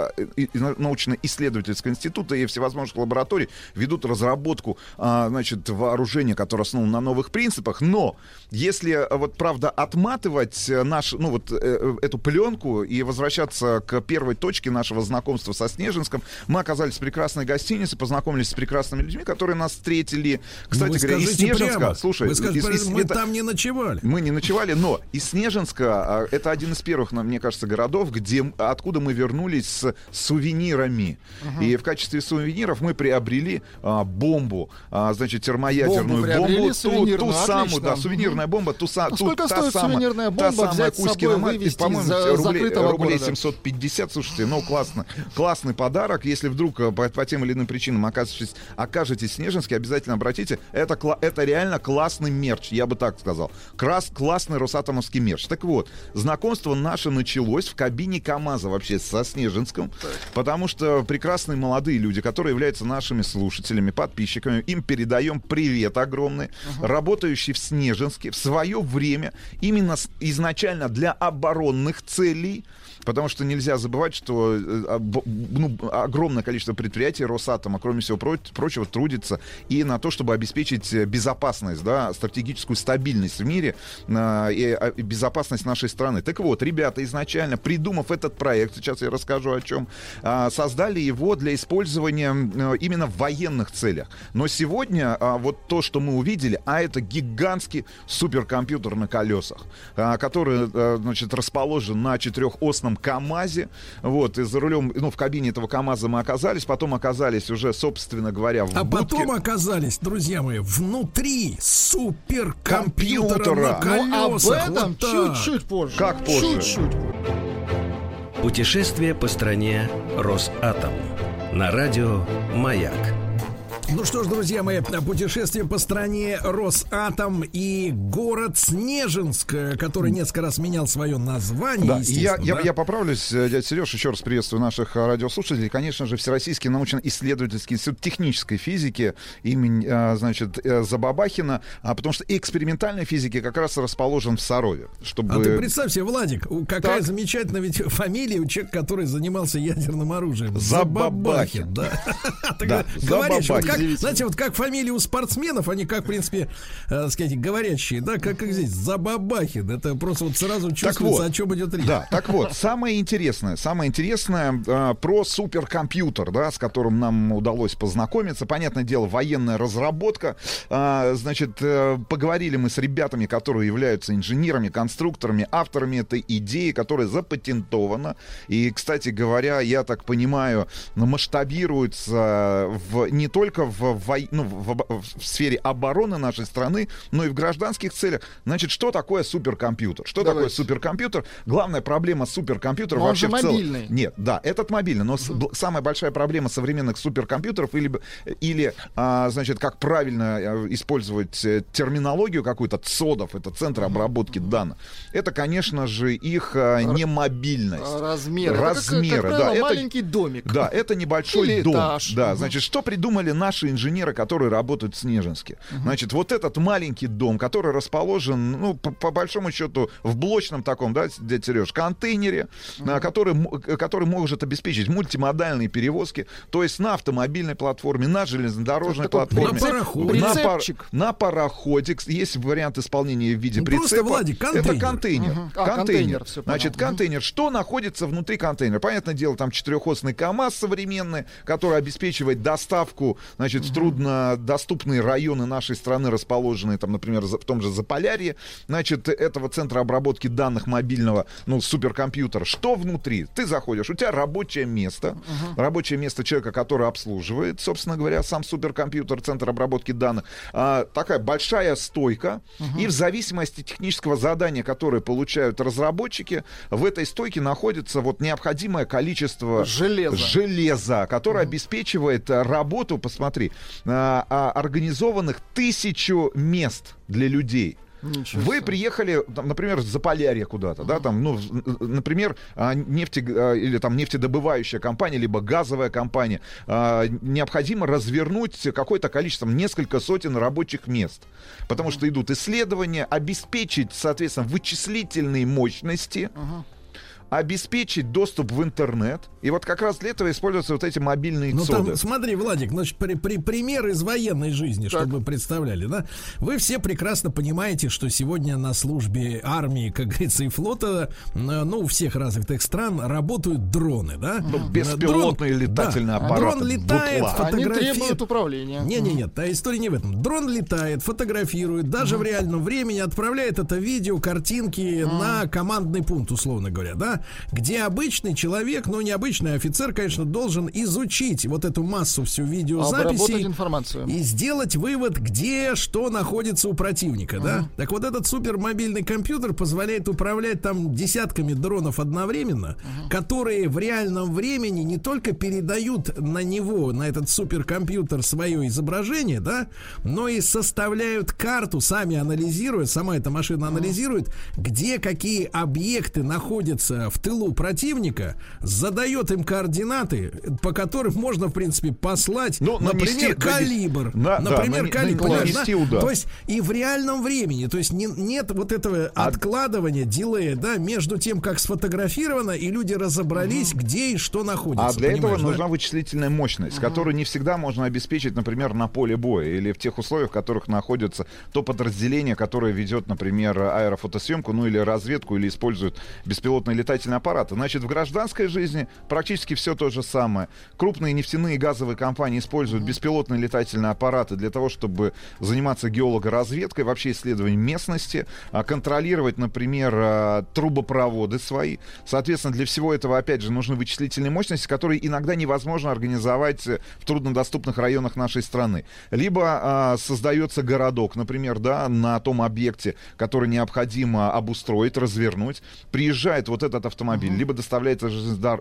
Speaker 8: научно-исследовательского института и всевозможных лабораторий ведут разработку разработку, а, значит, вооружения, которое основано на новых принципах. Но если, э, вот, правда, отматывать э, наш, ну, вот, э, эту пленку и возвращаться к первой точке нашего знакомства со Снежинском, мы оказались в прекрасной гостинице, познакомились с прекрасными людьми, которые нас встретили. Кстати говоря, из Снежинска...
Speaker 2: Прямо. Слушай, Вы скажете, из, из, мы это, там не ночевали.
Speaker 8: Мы не ночевали, но из Снежинска это один из первых, мне кажется, городов, где, откуда мы вернулись с сувенирами. Uh-huh. И в качестве сувениров мы приобрели а, бомбу, а, значит, термоядерную бомбу, бомбу ту, ту самую, да, сувенирная бомба, ту,
Speaker 3: а
Speaker 8: ту,
Speaker 3: та стоит самая, сувенирная бомба та самая взять с собой, вывести по-моему, за
Speaker 8: рублей, рублей 750, слушайте, ну, классно, классный подарок, если вдруг э, по, по тем или иным причинам окажетесь, окажетесь в Снежинске, обязательно обратите, это, это реально классный мерч, я бы так сказал, Крас, классный росатомовский мерч. Так вот, знакомство наше началось в кабине КАМАЗа вообще со Снежинском, так. потому что прекрасные молодые люди, которые являются нашими слушателями, подписчиками, подписчиками. Им передаем привет огромный. Uh-huh. Работающий в Снежинске в свое время именно изначально для оборонных целей Потому что нельзя забывать, что э, ну, огромное количество предприятий Росатома, кроме всего прочего, трудится и на то, чтобы обеспечить э, безопасность, да, стратегическую стабильность в мире э, и безопасность нашей страны. Так вот, ребята изначально, придумав этот проект, сейчас я расскажу о чем, а, создали его для использования именно в военных целях. Но сегодня а, вот то, что мы увидели, а это гигантский суперкомпьютер на колесах, а, который, значит, расположен на четырехосном черном КАМАЗе. Вот, и за рулем, ну, в кабине этого КАМАЗа мы оказались, потом оказались уже, собственно говоря, в
Speaker 2: А будке. потом оказались, друзья мои, внутри суперкомпьютера
Speaker 3: на Ну, об этом вот чуть-чуть позже.
Speaker 8: Как позже? Чуть-чуть.
Speaker 1: Путешествие по стране Росатом. На радио «Маяк».
Speaker 2: Ну что ж, друзья мои, путешествие по стране Росатом и город Снежинск, который несколько раз менял свое название.
Speaker 8: Да, я, да? Я, я поправлюсь, э, дядя Сереж, еще раз приветствую наших э, радиослушателей. Конечно же, Всероссийский научно-исследовательский институт технической физики имени, э, значит, Забабахина, а потому что экспериментальной физики как раз расположен в Сарове. Чтобы...
Speaker 2: А ты представь себе, Владик, какая так. замечательная ведь фамилия у человека, который занимался ядерным оружием.
Speaker 8: Забабахин. Да.
Speaker 2: Забабахин как, знаете, вот как фамилии у спортсменов, они как, в принципе, э, сказать, говорящие, да, как, как здесь, Забабахин. Это просто вот сразу чувствуется, вот, о чем идет речь.
Speaker 8: Да, так вот, самое интересное, самое интересное э, про суперкомпьютер, да, с которым нам удалось познакомиться. Понятное дело, военная разработка. Э, значит, э, поговорили мы с ребятами, которые являются инженерами, конструкторами, авторами этой идеи, которая запатентована. И, кстати говоря, я так понимаю, масштабируется в, не только в, во, ну, в, в сфере обороны нашей страны, но и в гражданских целях. Значит, что такое суперкомпьютер? Что Давайте. такое суперкомпьютер? Главная проблема суперкомпьютера но вообще
Speaker 3: он
Speaker 8: же в
Speaker 3: целом... мобильный.
Speaker 8: Нет, да, этот мобильный, но uh-huh. самая большая проблема современных суперкомпьютеров или, или а, значит, как правильно э, использовать э, терминологию какую-то, ЦОДов, это центр обработки uh-huh. данных, это, конечно же, их а, немобильность.
Speaker 3: Размеры.
Speaker 8: Размеры,
Speaker 3: это, как, как правило, да. маленький это, домик.
Speaker 8: Да, это небольшой Или дом. Этаж. Да, значит, что придумали наши наши инженеры, которые работают в Снежинске. Uh-huh. Значит, вот этот маленький дом, который расположен, ну, по, по большому счету, в блочном таком, да, дядя Сереж, контейнере, uh-huh. который, который может обеспечить мультимодальные перевозки, то есть на автомобильной платформе, на железнодорожной платформе.
Speaker 2: На пароходе.
Speaker 8: На, пар, на пароходе. Есть вариант исполнения в виде ну, прицепа. Просто,
Speaker 2: Владик, контейнер.
Speaker 8: Это контейнер. Uh-huh. А, контейнер. контейнер Значит, контейнер. Что находится внутри контейнера? Понятное дело, там четырехосный КАМАЗ современный, который обеспечивает доставку, значит, в труднодоступные районы нашей страны, расположенные, там, например, в том же Заполярье, значит, этого центра обработки данных мобильного, ну, суперкомпьютера, что внутри? Ты заходишь, у тебя рабочее место, uh-huh. рабочее место человека, который обслуживает, собственно говоря, сам суперкомпьютер, центр обработки данных, а, такая большая стойка, uh-huh. и в зависимости технического задания, которое получают разработчики, в этой стойке находится вот необходимое количество
Speaker 3: железа,
Speaker 8: железа которое uh-huh. обеспечивает работу, посмотри, смотри, а, а, организованных тысячу мест для людей. Ничего Вы приехали, там, например, за Полярье куда-то, да, там, ну, например, а, нефти, или там нефтедобывающая компания, либо газовая компания, необходимо развернуть какое-то количество, несколько сотен рабочих мест, потому что идут исследования, обеспечить, соответственно, вычислительные мощности. Uh-huh обеспечить доступ в интернет. И вот как раз для этого используются вот эти мобильные ну,
Speaker 2: Там, смотри, Владик, значит, при, при, пример из военной жизни, так. чтобы вы представляли, да? Вы все прекрасно понимаете, что сегодня на службе армии, как говорится, и флота, ну, у всех развитых стран работают дроны, да?
Speaker 8: Ну, беспилотные Дрон, летательные да, аппараты.
Speaker 2: Дрон летает, фотографирует.
Speaker 3: Они требуют управления.
Speaker 2: Не-не-нет, а история не в этом. Дрон летает, фотографирует, даже в реальном времени отправляет это видео, картинки на командный пункт, условно говоря, да? Где обычный человек, ну, не обычный офицер, конечно, должен изучить вот эту массу всю видеозаписей.
Speaker 3: информацию.
Speaker 2: И сделать вывод, где что находится у противника, uh-huh. да? Так вот этот супермобильный компьютер позволяет управлять там десятками дронов одновременно, uh-huh. которые в реальном времени не только передают на него, на этот суперкомпьютер свое изображение, да, но и составляют карту, сами анализируя, сама эта машина анализирует, где какие объекты находятся в тылу противника, задает им координаты, по которым можно, в принципе, послать, ну, например, нанести, калибр. На, например, да, калибр. На, нанести удар. То есть и в реальном времени. То есть не, нет вот этого а... откладывания, дилея, да, между тем, как сфотографировано, и люди разобрались, угу. где и что находится.
Speaker 8: А для этого да? нужна вычислительная мощность, угу. которую не всегда можно обеспечить, например, на поле боя или в тех условиях, в которых находится то подразделение, которое ведет, например, аэрофотосъемку, ну или разведку, или использует беспилотные летательные аппараты. Значит, в гражданской жизни практически все то же самое. Крупные нефтяные и газовые компании используют беспилотные летательные аппараты для того, чтобы заниматься геологоразведкой, вообще исследованием местности, а, контролировать, например, а, трубопроводы свои. Соответственно, для всего этого, опять же, нужны вычислительные мощности, которые иногда невозможно организовать в труднодоступных районах нашей страны. Либо а, создается городок, например, да, на том объекте, который необходимо обустроить, развернуть. Приезжает вот этот автомобиль, uh-huh. либо доставляется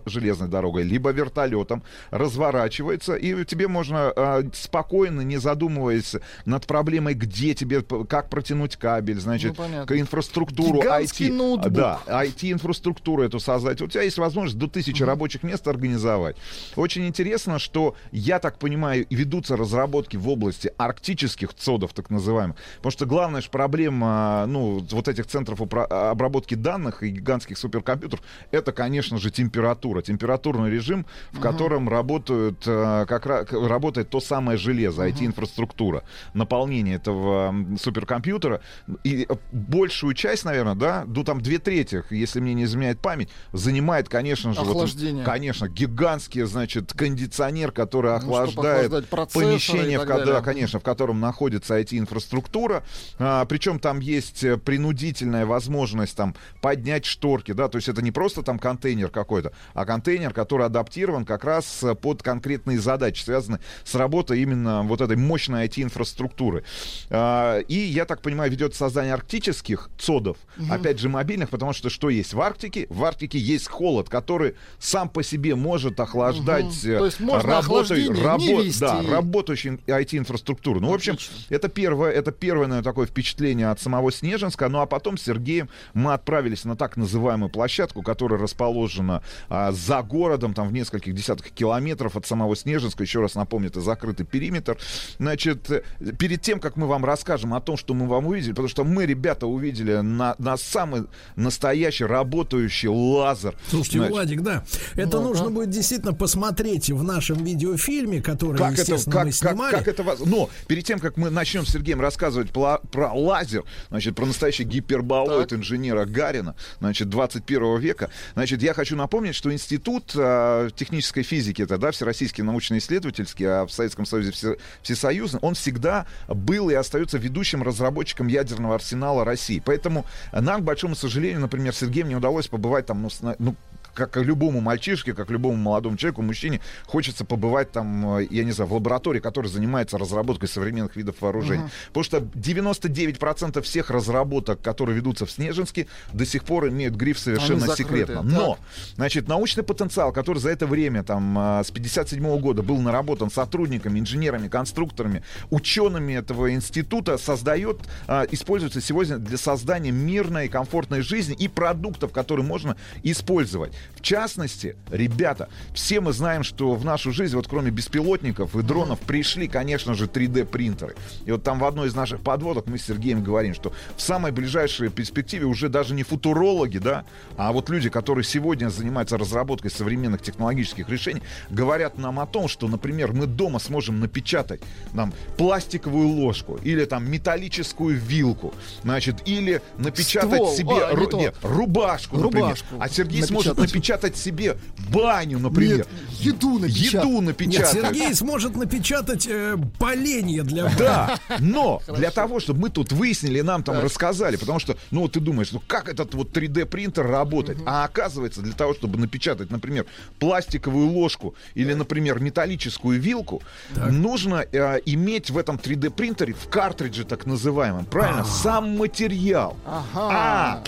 Speaker 8: железной дорогой, либо вертолетом, разворачивается, и тебе можно а, спокойно, не задумываясь над проблемой, где тебе, как протянуть кабель, значит, ну, инфраструктуру
Speaker 3: Гигантский IT. Ноутбук.
Speaker 8: Да, IT-инфраструктуру эту создать. У тебя есть возможность до тысячи uh-huh. рабочих мест организовать. Очень интересно, что, я так понимаю, ведутся разработки в области арктических цодов, так называемых. Потому что главная же проблема, ну, вот этих центров обработки данных и гигантских суперкомпьютеров, это, конечно же, температура. Температурный режим, в uh-huh. котором работают, э, как работает то самое железо. IT-инфраструктура, наполнение этого суперкомпьютера. И э, большую часть, наверное, да, ну там две трети, если мне не изменяет память, занимает, конечно же, вот, конечно, гигантский, значит, кондиционер, который ну, охлаждает ну, помещение, в, да, конечно, в котором находится IT-инфраструктура. А, причем там есть э, принудительная возможность там поднять шторки, да, то есть это не просто там контейнер какой-то, а контейнер, который адаптирован как раз э, под конкретные задачи, связанные с работой именно вот этой мощной IT-инфраструктуры. А, и, я так понимаю, ведет создание арктических цодов, угу. опять же, мобильных, потому что что есть в Арктике? В Арктике есть холод, который сам по себе может охлаждать угу. То есть можно работаю, рабо- да, работающую IT-инфраструктуру. Ну, Отлично. в общем, это первое, это первое, наверное, такое впечатление от самого Снежинска. Ну, а потом с Сергеем мы отправились на так называемую площадку, которая расположена а, за городом, там в нескольких десятках километров от самого Снежинска. Еще раз напомню, это закрытый периметр. Значит, перед тем, как мы вам расскажем о том, что мы вам увидели, потому что мы, ребята, увидели на, на самый настоящий работающий лазер.
Speaker 2: Слушайте, Значит, Владик, да, это ну, нужно да. будет действительно посмотреть в нашем видеофильме, который, как естественно, это, как, мы снимали.
Speaker 8: Как, как это Но перед тем, как мы начнем с Сергеем рассказывать про, про лазер, значит, про настоящий гиперболоид так. инженера Гарина, значит, 21 века, значит, я хочу напомнить, что Институт э, технической физики, это, да, Всероссийский научно-исследовательский, а в Советском Союзе все, всесоюзный, он всегда был и остается ведущим разработчиком ядерного арсенала России. Поэтому нам, к большому сожалению, например, Сергею не удалось побывать там, ну, ну как любому мальчишке, как любому молодому человеку, мужчине, хочется побывать там, э, я не знаю, в лаборатории, которая занимается разработкой современных видов вооружений. Uh-huh. Потому что 99% всех разработок, которые ведутся в Снежинске, до сих пор имеют гриф совершенно секретно. Но, значит, научный потенциал, который за это время, там, э, с 57 года был наработан сотрудниками, инженерами, конструкторами, учеными этого института, создает, э, используется сегодня для создания мирной, комфортной жизни и продуктов, которые можно использовать. В частности, ребята, все мы знаем, что в нашу жизнь, вот кроме беспилотников и дронов, пришли, конечно же, 3D-принтеры. И вот там в одной из наших подводок мы с Сергеем говорим, что в самой ближайшей перспективе уже даже не футурологи, да, а вот люди, которые сегодня занимаются разработкой современных технологических решений, говорят нам о том, что, например, мы дома сможем напечатать нам пластиковую ложку или там металлическую вилку, значит, или напечатать Ствол. себе а, ру- нет, рубашку, рубашку, например. А Сергей сможет напечатать себе баню, например. Нет,
Speaker 3: еду напечатать.
Speaker 8: Еду напечатать.
Speaker 2: Нет, Сергей сможет напечатать э, поленья для
Speaker 8: Да, но для того, чтобы мы тут выяснили, нам там рассказали, потому что, ну, вот ты думаешь, ну, как этот вот 3D-принтер работает? А оказывается, для того, чтобы напечатать, например, пластиковую ложку или, например, металлическую вилку, нужно э, иметь в этом 3D-принтере в картридже так называемом, правильно, сам материал.
Speaker 3: Ага. А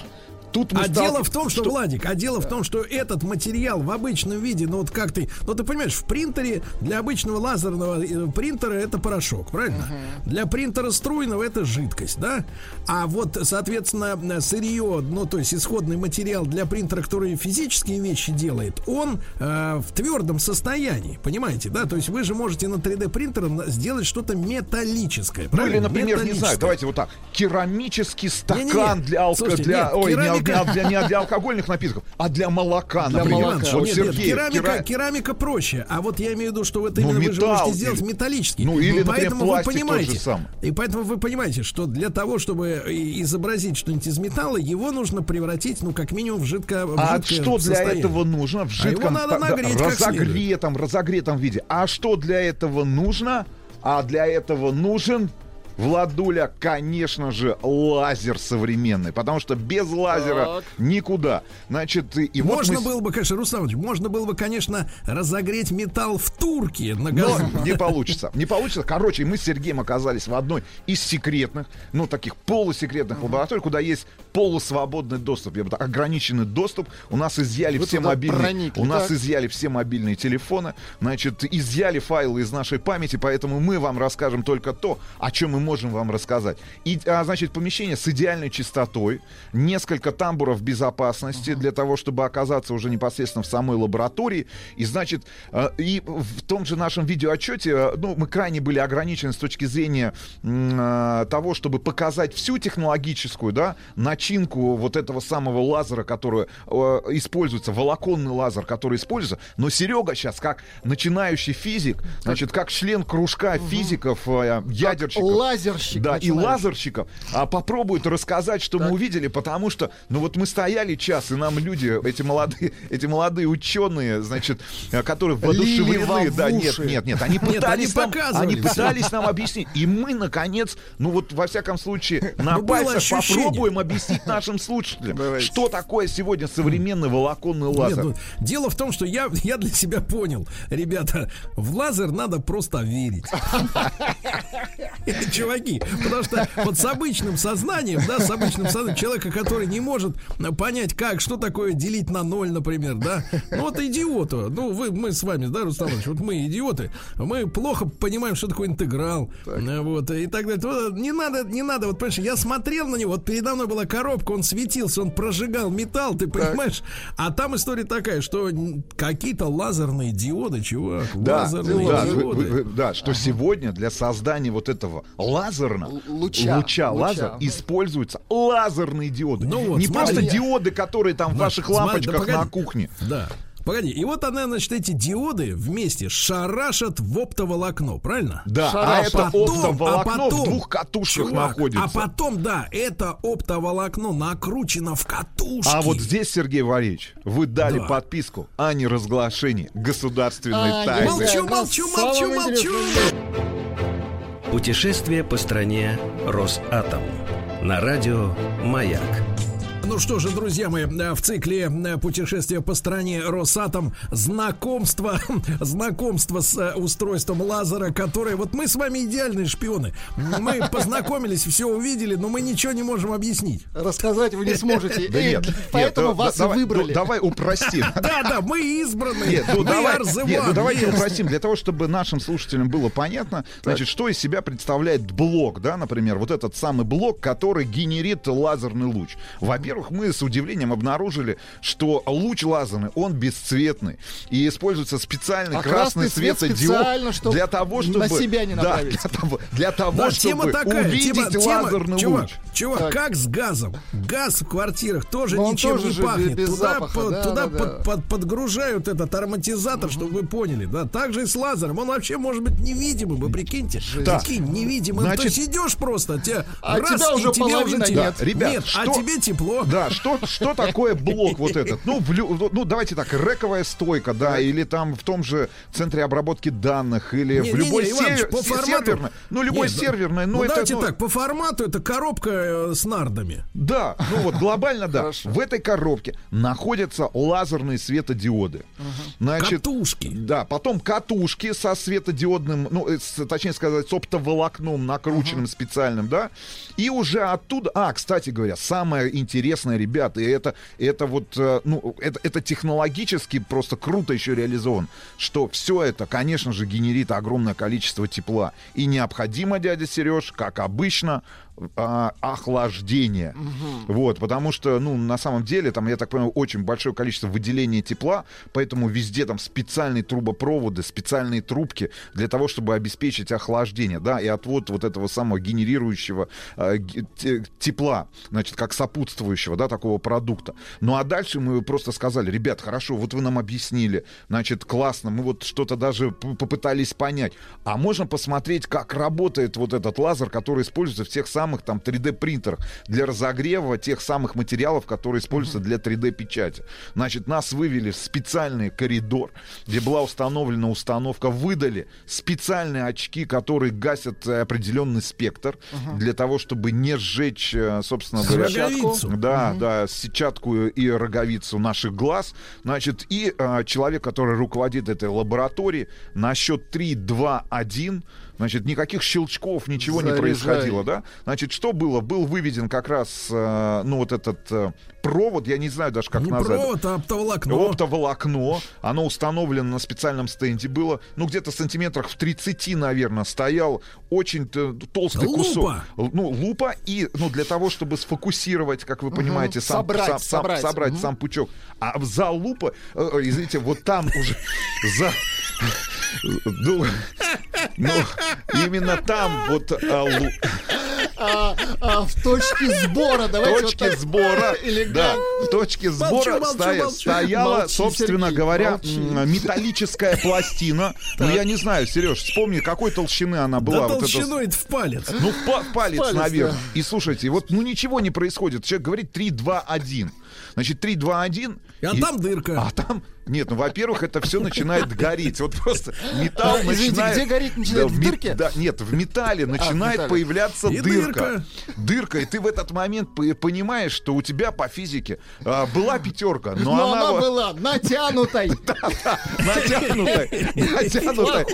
Speaker 2: тут мы А стал... дело в том, что, что, Владик, а дело да. в том, что этот материал в обычном виде, ну вот как ты, ну ты понимаешь, в принтере для обычного лазерного э, принтера это порошок, правильно? Угу. Для принтера струйного это жидкость, да? А вот, соответственно, сырье, ну то есть исходный материал для принтера, который физические вещи делает, он э, в твердом состоянии, понимаете, да? То есть вы же можете на 3D принтере сделать что-то металлическое.
Speaker 8: Ну или, например, не знаю, давайте вот так, керамический стакан не, не, не. для алкоголя, для, нет, ой, керамика... не, для, не для алкоголь алкогольных напитков, а для молока, для например. Молока.
Speaker 2: Вот, нет, Сергей, нет, керамика, кера... керамика проще. А вот я имею в виду, что вот ну, именно металл, вы же можете сделать металлический.
Speaker 8: Ну, или, поэтому например, вы понимаете,
Speaker 2: И поэтому вы понимаете, что для того, чтобы изобразить что-нибудь из металла, его нужно превратить, ну, как минимум, в жидко в
Speaker 8: А что для этого нужно? В жидком,
Speaker 2: а его надо нагреть,
Speaker 8: разогретом, разогретом виде. А что для этого нужно? А для этого нужен Владуля, конечно же, лазер современный, потому что без лазера так. никуда. Значит, и
Speaker 2: можно
Speaker 8: вот
Speaker 2: мы... было бы, конечно, Русланович, можно было бы, конечно, разогреть металл в турке на газу.
Speaker 8: Но не получится. Не получится. Короче, мы с Сергеем оказались в одной из секретных, ну, таких полусекретных лабораторий, куда есть полусвободный доступ, я бы так, ограниченный доступ. У нас изъяли Вы все мобильные, проникли, у нас так? изъяли все мобильные телефоны, значит, изъяли файлы из нашей памяти, поэтому мы вам расскажем только то, о чем мы можем вам рассказать. И, а, значит, помещение с идеальной чистотой, несколько тамбуров безопасности uh-huh. для того, чтобы оказаться уже непосредственно в самой лаборатории. И, значит, э, и в том же нашем видеоотчете, э, ну, мы крайне были ограничены с точки зрения э, того, чтобы показать всю технологическую, да, начинку вот этого самого лазера, который э, используется, волоконный лазер, который используется. Но Серега сейчас, как начинающий физик, значит, как член кружка угу. физиков, э, ядерщиков.
Speaker 3: Лазерщик.
Speaker 8: Да, и лазерщиков. А попробует рассказать, что так. мы увидели, потому что, ну вот мы стояли час, и нам люди, эти молодые, эти молодые ученые, значит, э, которые воодушевлены. Да, нет, нет, нет, они пытались, нет, они нам, они пытались нам объяснить. И мы, наконец, ну вот во всяком случае, на ну, пальцах попробуем объяснить нашим слушателям, что такое сегодня современный волоконный лазер. Нет,
Speaker 2: ну, дело в том, что я, я для себя понял, ребята, в лазер надо просто верить. Чуваки, потому что вот с обычным сознанием, да, с обычным сознанием человека, который не может понять, как, что такое делить на ноль, например, да, ну вот идиоту, ну вы, мы с вами, да, Рустам Ильич, вот мы идиоты, мы плохо понимаем, что такое интеграл, так. вот, и так далее. Вот, не надо, не надо, вот, понимаешь, я смотрел на него, вот передо мной была коробка, он светился, он прожигал металл, ты понимаешь? Так. А там история такая, что какие-то лазерные диоды, чувак,
Speaker 8: да, лазерные да, диоды. Вы, вы, да, что ага. сегодня для создания вот этого лазерного луча, луча, луча лазер ага. используются лазерные диоды. Ну вот, Не смотри. просто диоды, которые там в ваших лампочках смотри, да, на кухне.
Speaker 2: Да. Погоди, и вот она, значит, эти диоды вместе шарашат в оптоволокно, правильно?
Speaker 8: Да,
Speaker 2: а
Speaker 8: это потом, оптоволокно а потом, в двух катушках чувак, находится.
Speaker 2: А потом, да, это оптоволокно накручено в катушки.
Speaker 8: А вот здесь, Сергей Валерьевич, вы дали да. подписку о неразглашении государственной а, тайны.
Speaker 2: Молчу, молчу, молчу, молчу.
Speaker 1: Путешествие по стране Росатом. На радио «Маяк».
Speaker 2: Ну что же, друзья мои, в цикле э, путешествия по стране Росатом знакомство, знакомство с э, устройством лазера, которое вот мы с вами идеальные шпионы. Мы познакомились, все увидели, но мы ничего не можем объяснить.
Speaker 3: Рассказать вы не сможете. Да нет, поэтому нет, вас давай, выбрали.
Speaker 8: Ну, давай упростим.
Speaker 2: Да, да, мы избраны.
Speaker 8: Нет, ну, давай, нет, ну давайте упростим. Для того, чтобы нашим слушателям было понятно, значит, что из себя представляет блок, да, например, вот этот самый блок, который генерит лазерный луч. Во-первых, во-первых, мы с удивлением обнаружили, что луч лазерный, он бесцветный. И используется специальный а красный, красный светодиод для того, чтобы...
Speaker 3: На себя не
Speaker 8: да, для того, для того да, чтобы такая, увидеть тема, лазерный
Speaker 2: тема,
Speaker 8: луч.
Speaker 2: Чувак, так. как с газом? Газ в квартирах тоже Но ничем тоже не пахнет. Без туда запаха, по, да, туда да, под, да. Под, подгружают этот ароматизатор, угу. чтобы вы поняли. Да, так же и с лазером. Он вообще может быть невидимым, вы прикиньте. Да. Прикинь, невидимым. Значит, То есть идешь просто, тебя
Speaker 3: а раз, тебя уже и тебя уже нет.
Speaker 2: Да, ребят, нет, а что... а тебе тепло.
Speaker 8: Да, что, что такое блок вот этот? Ну, в, ну, давайте так, рековая стойка, да, или там в том же центре обработки данных, или не, в любой не, не, Иваныч, по формату, серверной. Ну, любой нет, серверной. Ну,
Speaker 2: ну
Speaker 8: это,
Speaker 2: давайте
Speaker 8: ну...
Speaker 2: так, по формату это коробка э, с нардами.
Speaker 8: Да, ну вот глобально да. В этой коробке находятся лазерные светодиоды.
Speaker 2: Значит, катушки.
Speaker 8: Да, потом катушки со светодиодным, ну, э, точнее сказать, с оптоволокном накрученным специальным, да. И уже оттуда... А, кстати говоря, самое интересное, ребята, и это, это вот, э, ну, это, это технологически просто круто еще реализован, что все это, конечно же, генерит огромное количество тепла. И необходимо, дядя Сереж, как обычно, а, охлаждения. Угу. Вот, потому что, ну, на самом деле, там, я так понимаю, очень большое количество выделения тепла, поэтому везде там специальные трубопроводы, специальные трубки для того, чтобы обеспечить охлаждение, да, и отвод вот этого самого генерирующего э, тепла, значит, как сопутствующего, да, такого продукта. Ну, а дальше мы просто сказали, ребят, хорошо, вот вы нам объяснили, значит, классно, мы вот что-то даже попытались понять, а можно посмотреть, как работает вот этот лазер, который используется в тех самых самых там 3D-принтерах для разогрева тех самых материалов, которые используются для 3D-печати. Значит, нас вывели в специальный коридор, где была установлена установка, выдали специальные очки, которые гасят определенный спектр uh-huh. для того, чтобы не сжечь, э, собственно говоря,
Speaker 2: роговицу.
Speaker 8: Да, uh-huh. да, сетчатку и роговицу наших глаз. Значит, и э, человек, который руководит этой лабораторией, на счет 3, 2, 1 Значит, никаких щелчков, ничего Заряжай. не происходило, да? Значит, что было? Был выведен как раз, э, ну, вот этот э, провод, я не знаю даже, как
Speaker 2: не
Speaker 8: назвать.
Speaker 2: провод, а оптоволокно.
Speaker 8: Оптоволокно. Оно установлено на специальном стенде было, ну, где-то сантиметрах в 30, наверное, стоял очень толстый лупа. кусок. Ну, лупа. И, ну, для того, чтобы сфокусировать, как вы понимаете, угу. сам,
Speaker 3: собрать,
Speaker 8: сам,
Speaker 3: собрать,
Speaker 8: собрать угу. сам пучок. А за лупа, э, извините, вот там уже за ну, ну, именно там вот а,
Speaker 3: а, а, в точке сбора, давайте
Speaker 8: точке вот сбора, да, в точке сбора молчу, стоя, молчу. стояла, молчи, собственно Сергей, говоря, молчи. металлическая пластина. Ну, я не знаю, Сереж, вспомни, какой толщины она была.
Speaker 2: Да вот толщиной это в палец.
Speaker 8: Ну, в палец, палец наверное. Да. И слушайте, вот, ну, ничего не происходит. Человек говорит 3, 2, 1. Значит, 3, 2, 1.
Speaker 2: А и, там дырка.
Speaker 8: А там нет, ну, во-первых, это все начинает гореть. Вот просто металл
Speaker 3: а,
Speaker 8: начинает...
Speaker 3: где гореть начинает? Да, в дырке?
Speaker 8: Да, нет, в металле начинает а, в металле. появляться и дырка. дырка. Дырка, и ты в этот момент понимаешь, что у тебя по физике а, была пятерка, но,
Speaker 3: но она... она была натянутой.
Speaker 8: Натянутой. Натянутой.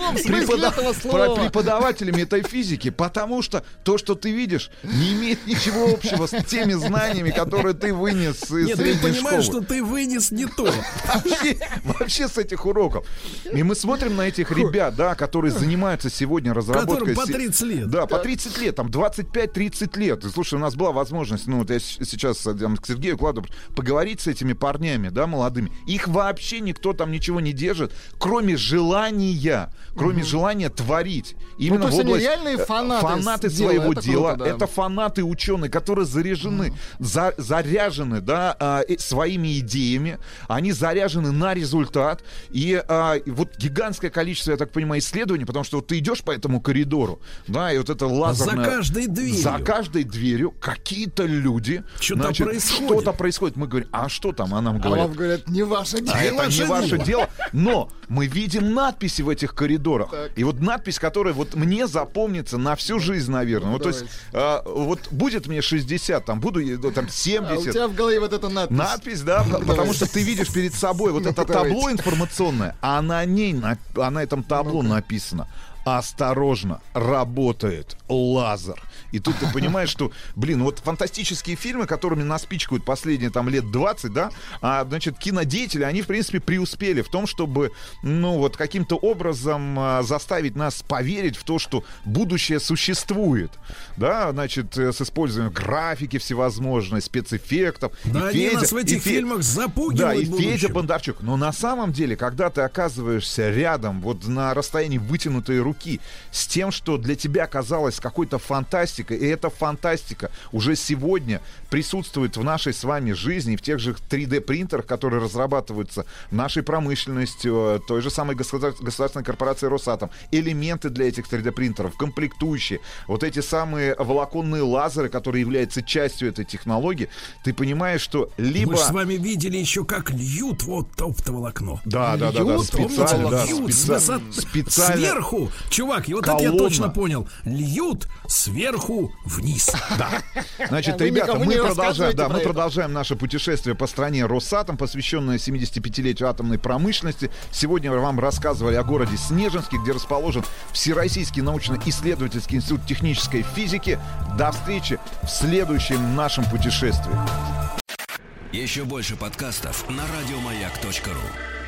Speaker 8: Преподавателями этой физики, потому что то, что ты видишь, не имеет ничего общего с теми знаниями, которые ты вынес из средней школы. Нет, ты понимаешь,
Speaker 2: что ты вынес не то.
Speaker 8: вообще с этих уроков. И мы смотрим на этих ребят, да, которые занимаются сегодня разработкой...
Speaker 2: Которым по 30 лет.
Speaker 8: Да, по 30 лет, там 25-30 лет. И слушай, у нас была возможность, ну вот я сейчас там, к Сергею кладу, поговорить с этими парнями, да, молодыми. Их вообще никто там ничего не держит, кроме желания, кроме желания творить. Именно ну, в область...
Speaker 3: реальные э, фанаты,
Speaker 8: фанаты своего это дела. Круто, да. Это фанаты ученые, которые заряжены, угу. за, заряжены, да, а, своими идеями. Они заряжены на результат. И а, вот гигантское количество, я так понимаю, исследований, потому что вот ты идешь по этому коридору, да, и вот это лазерное...
Speaker 2: За каждой дверью.
Speaker 8: За каждой дверью какие-то люди...
Speaker 2: Что-то значит, происходит.
Speaker 8: Что-то происходит. Мы говорим, а что там? А нам говорят... А вам
Speaker 3: говорят, не ваше дело.
Speaker 8: А это не ваше дело. Но мы видим надписи в этих коридорах. Так. И вот надпись, которая вот мне запомнится на всю жизнь, наверное. Ну, вот, то есть, а, вот будет мне 60, там буду там 70. А у
Speaker 3: тебя в голове вот эта надпись.
Speaker 8: Надпись, да, потому что ты видишь перед собой вот это табло информационное, а на ней, на, а на этом табло написано осторожно, работает лазер. И тут ты понимаешь, что, блин, вот фантастические фильмы, которыми нас пичкают последние там лет 20, да, а, значит, кинодеятели, они, в принципе, преуспели в том, чтобы, ну, вот каким-то образом а, заставить нас поверить в то, что будущее существует, да, значит, э, с использованием графики всевозможной, спецэффектов.
Speaker 2: Да, и они Федя, нас в этих и фильмах запугивают
Speaker 8: Да, и будущем. Федя Бондарчук. Но на самом деле, когда ты оказываешься рядом, вот на расстоянии вытянутой руки, с тем, что для тебя казалось какой-то фантастикой, фантастика. И эта фантастика уже сегодня присутствует в нашей с вами жизни, в тех же 3D-принтерах, которые разрабатываются нашей промышленностью, э, той же самой государственной корпорации Росатом. Элементы для этих 3D-принтеров, комплектующие, вот эти самые волоконные лазеры, которые являются частью этой технологии, ты понимаешь, что либо... Мы
Speaker 2: с вами видели еще, как льют вот оптоволокно.
Speaker 8: Да, да, да, да, специально, да, специально,
Speaker 2: специально. Сверху Чувак, и вот колонна. это я точно понял. Льют сверху вниз.
Speaker 8: Да. Значит, ребята, мы продолжаем, да, мы продолжаем наше путешествие по стране Росатом, посвященное 75-летию атомной промышленности. Сегодня мы вам рассказывали о городе Снежинске, где расположен Всероссийский научно-исследовательский институт технической физики. До встречи в следующем нашем путешествии.
Speaker 1: Еще больше подкастов на радиомаяк.ру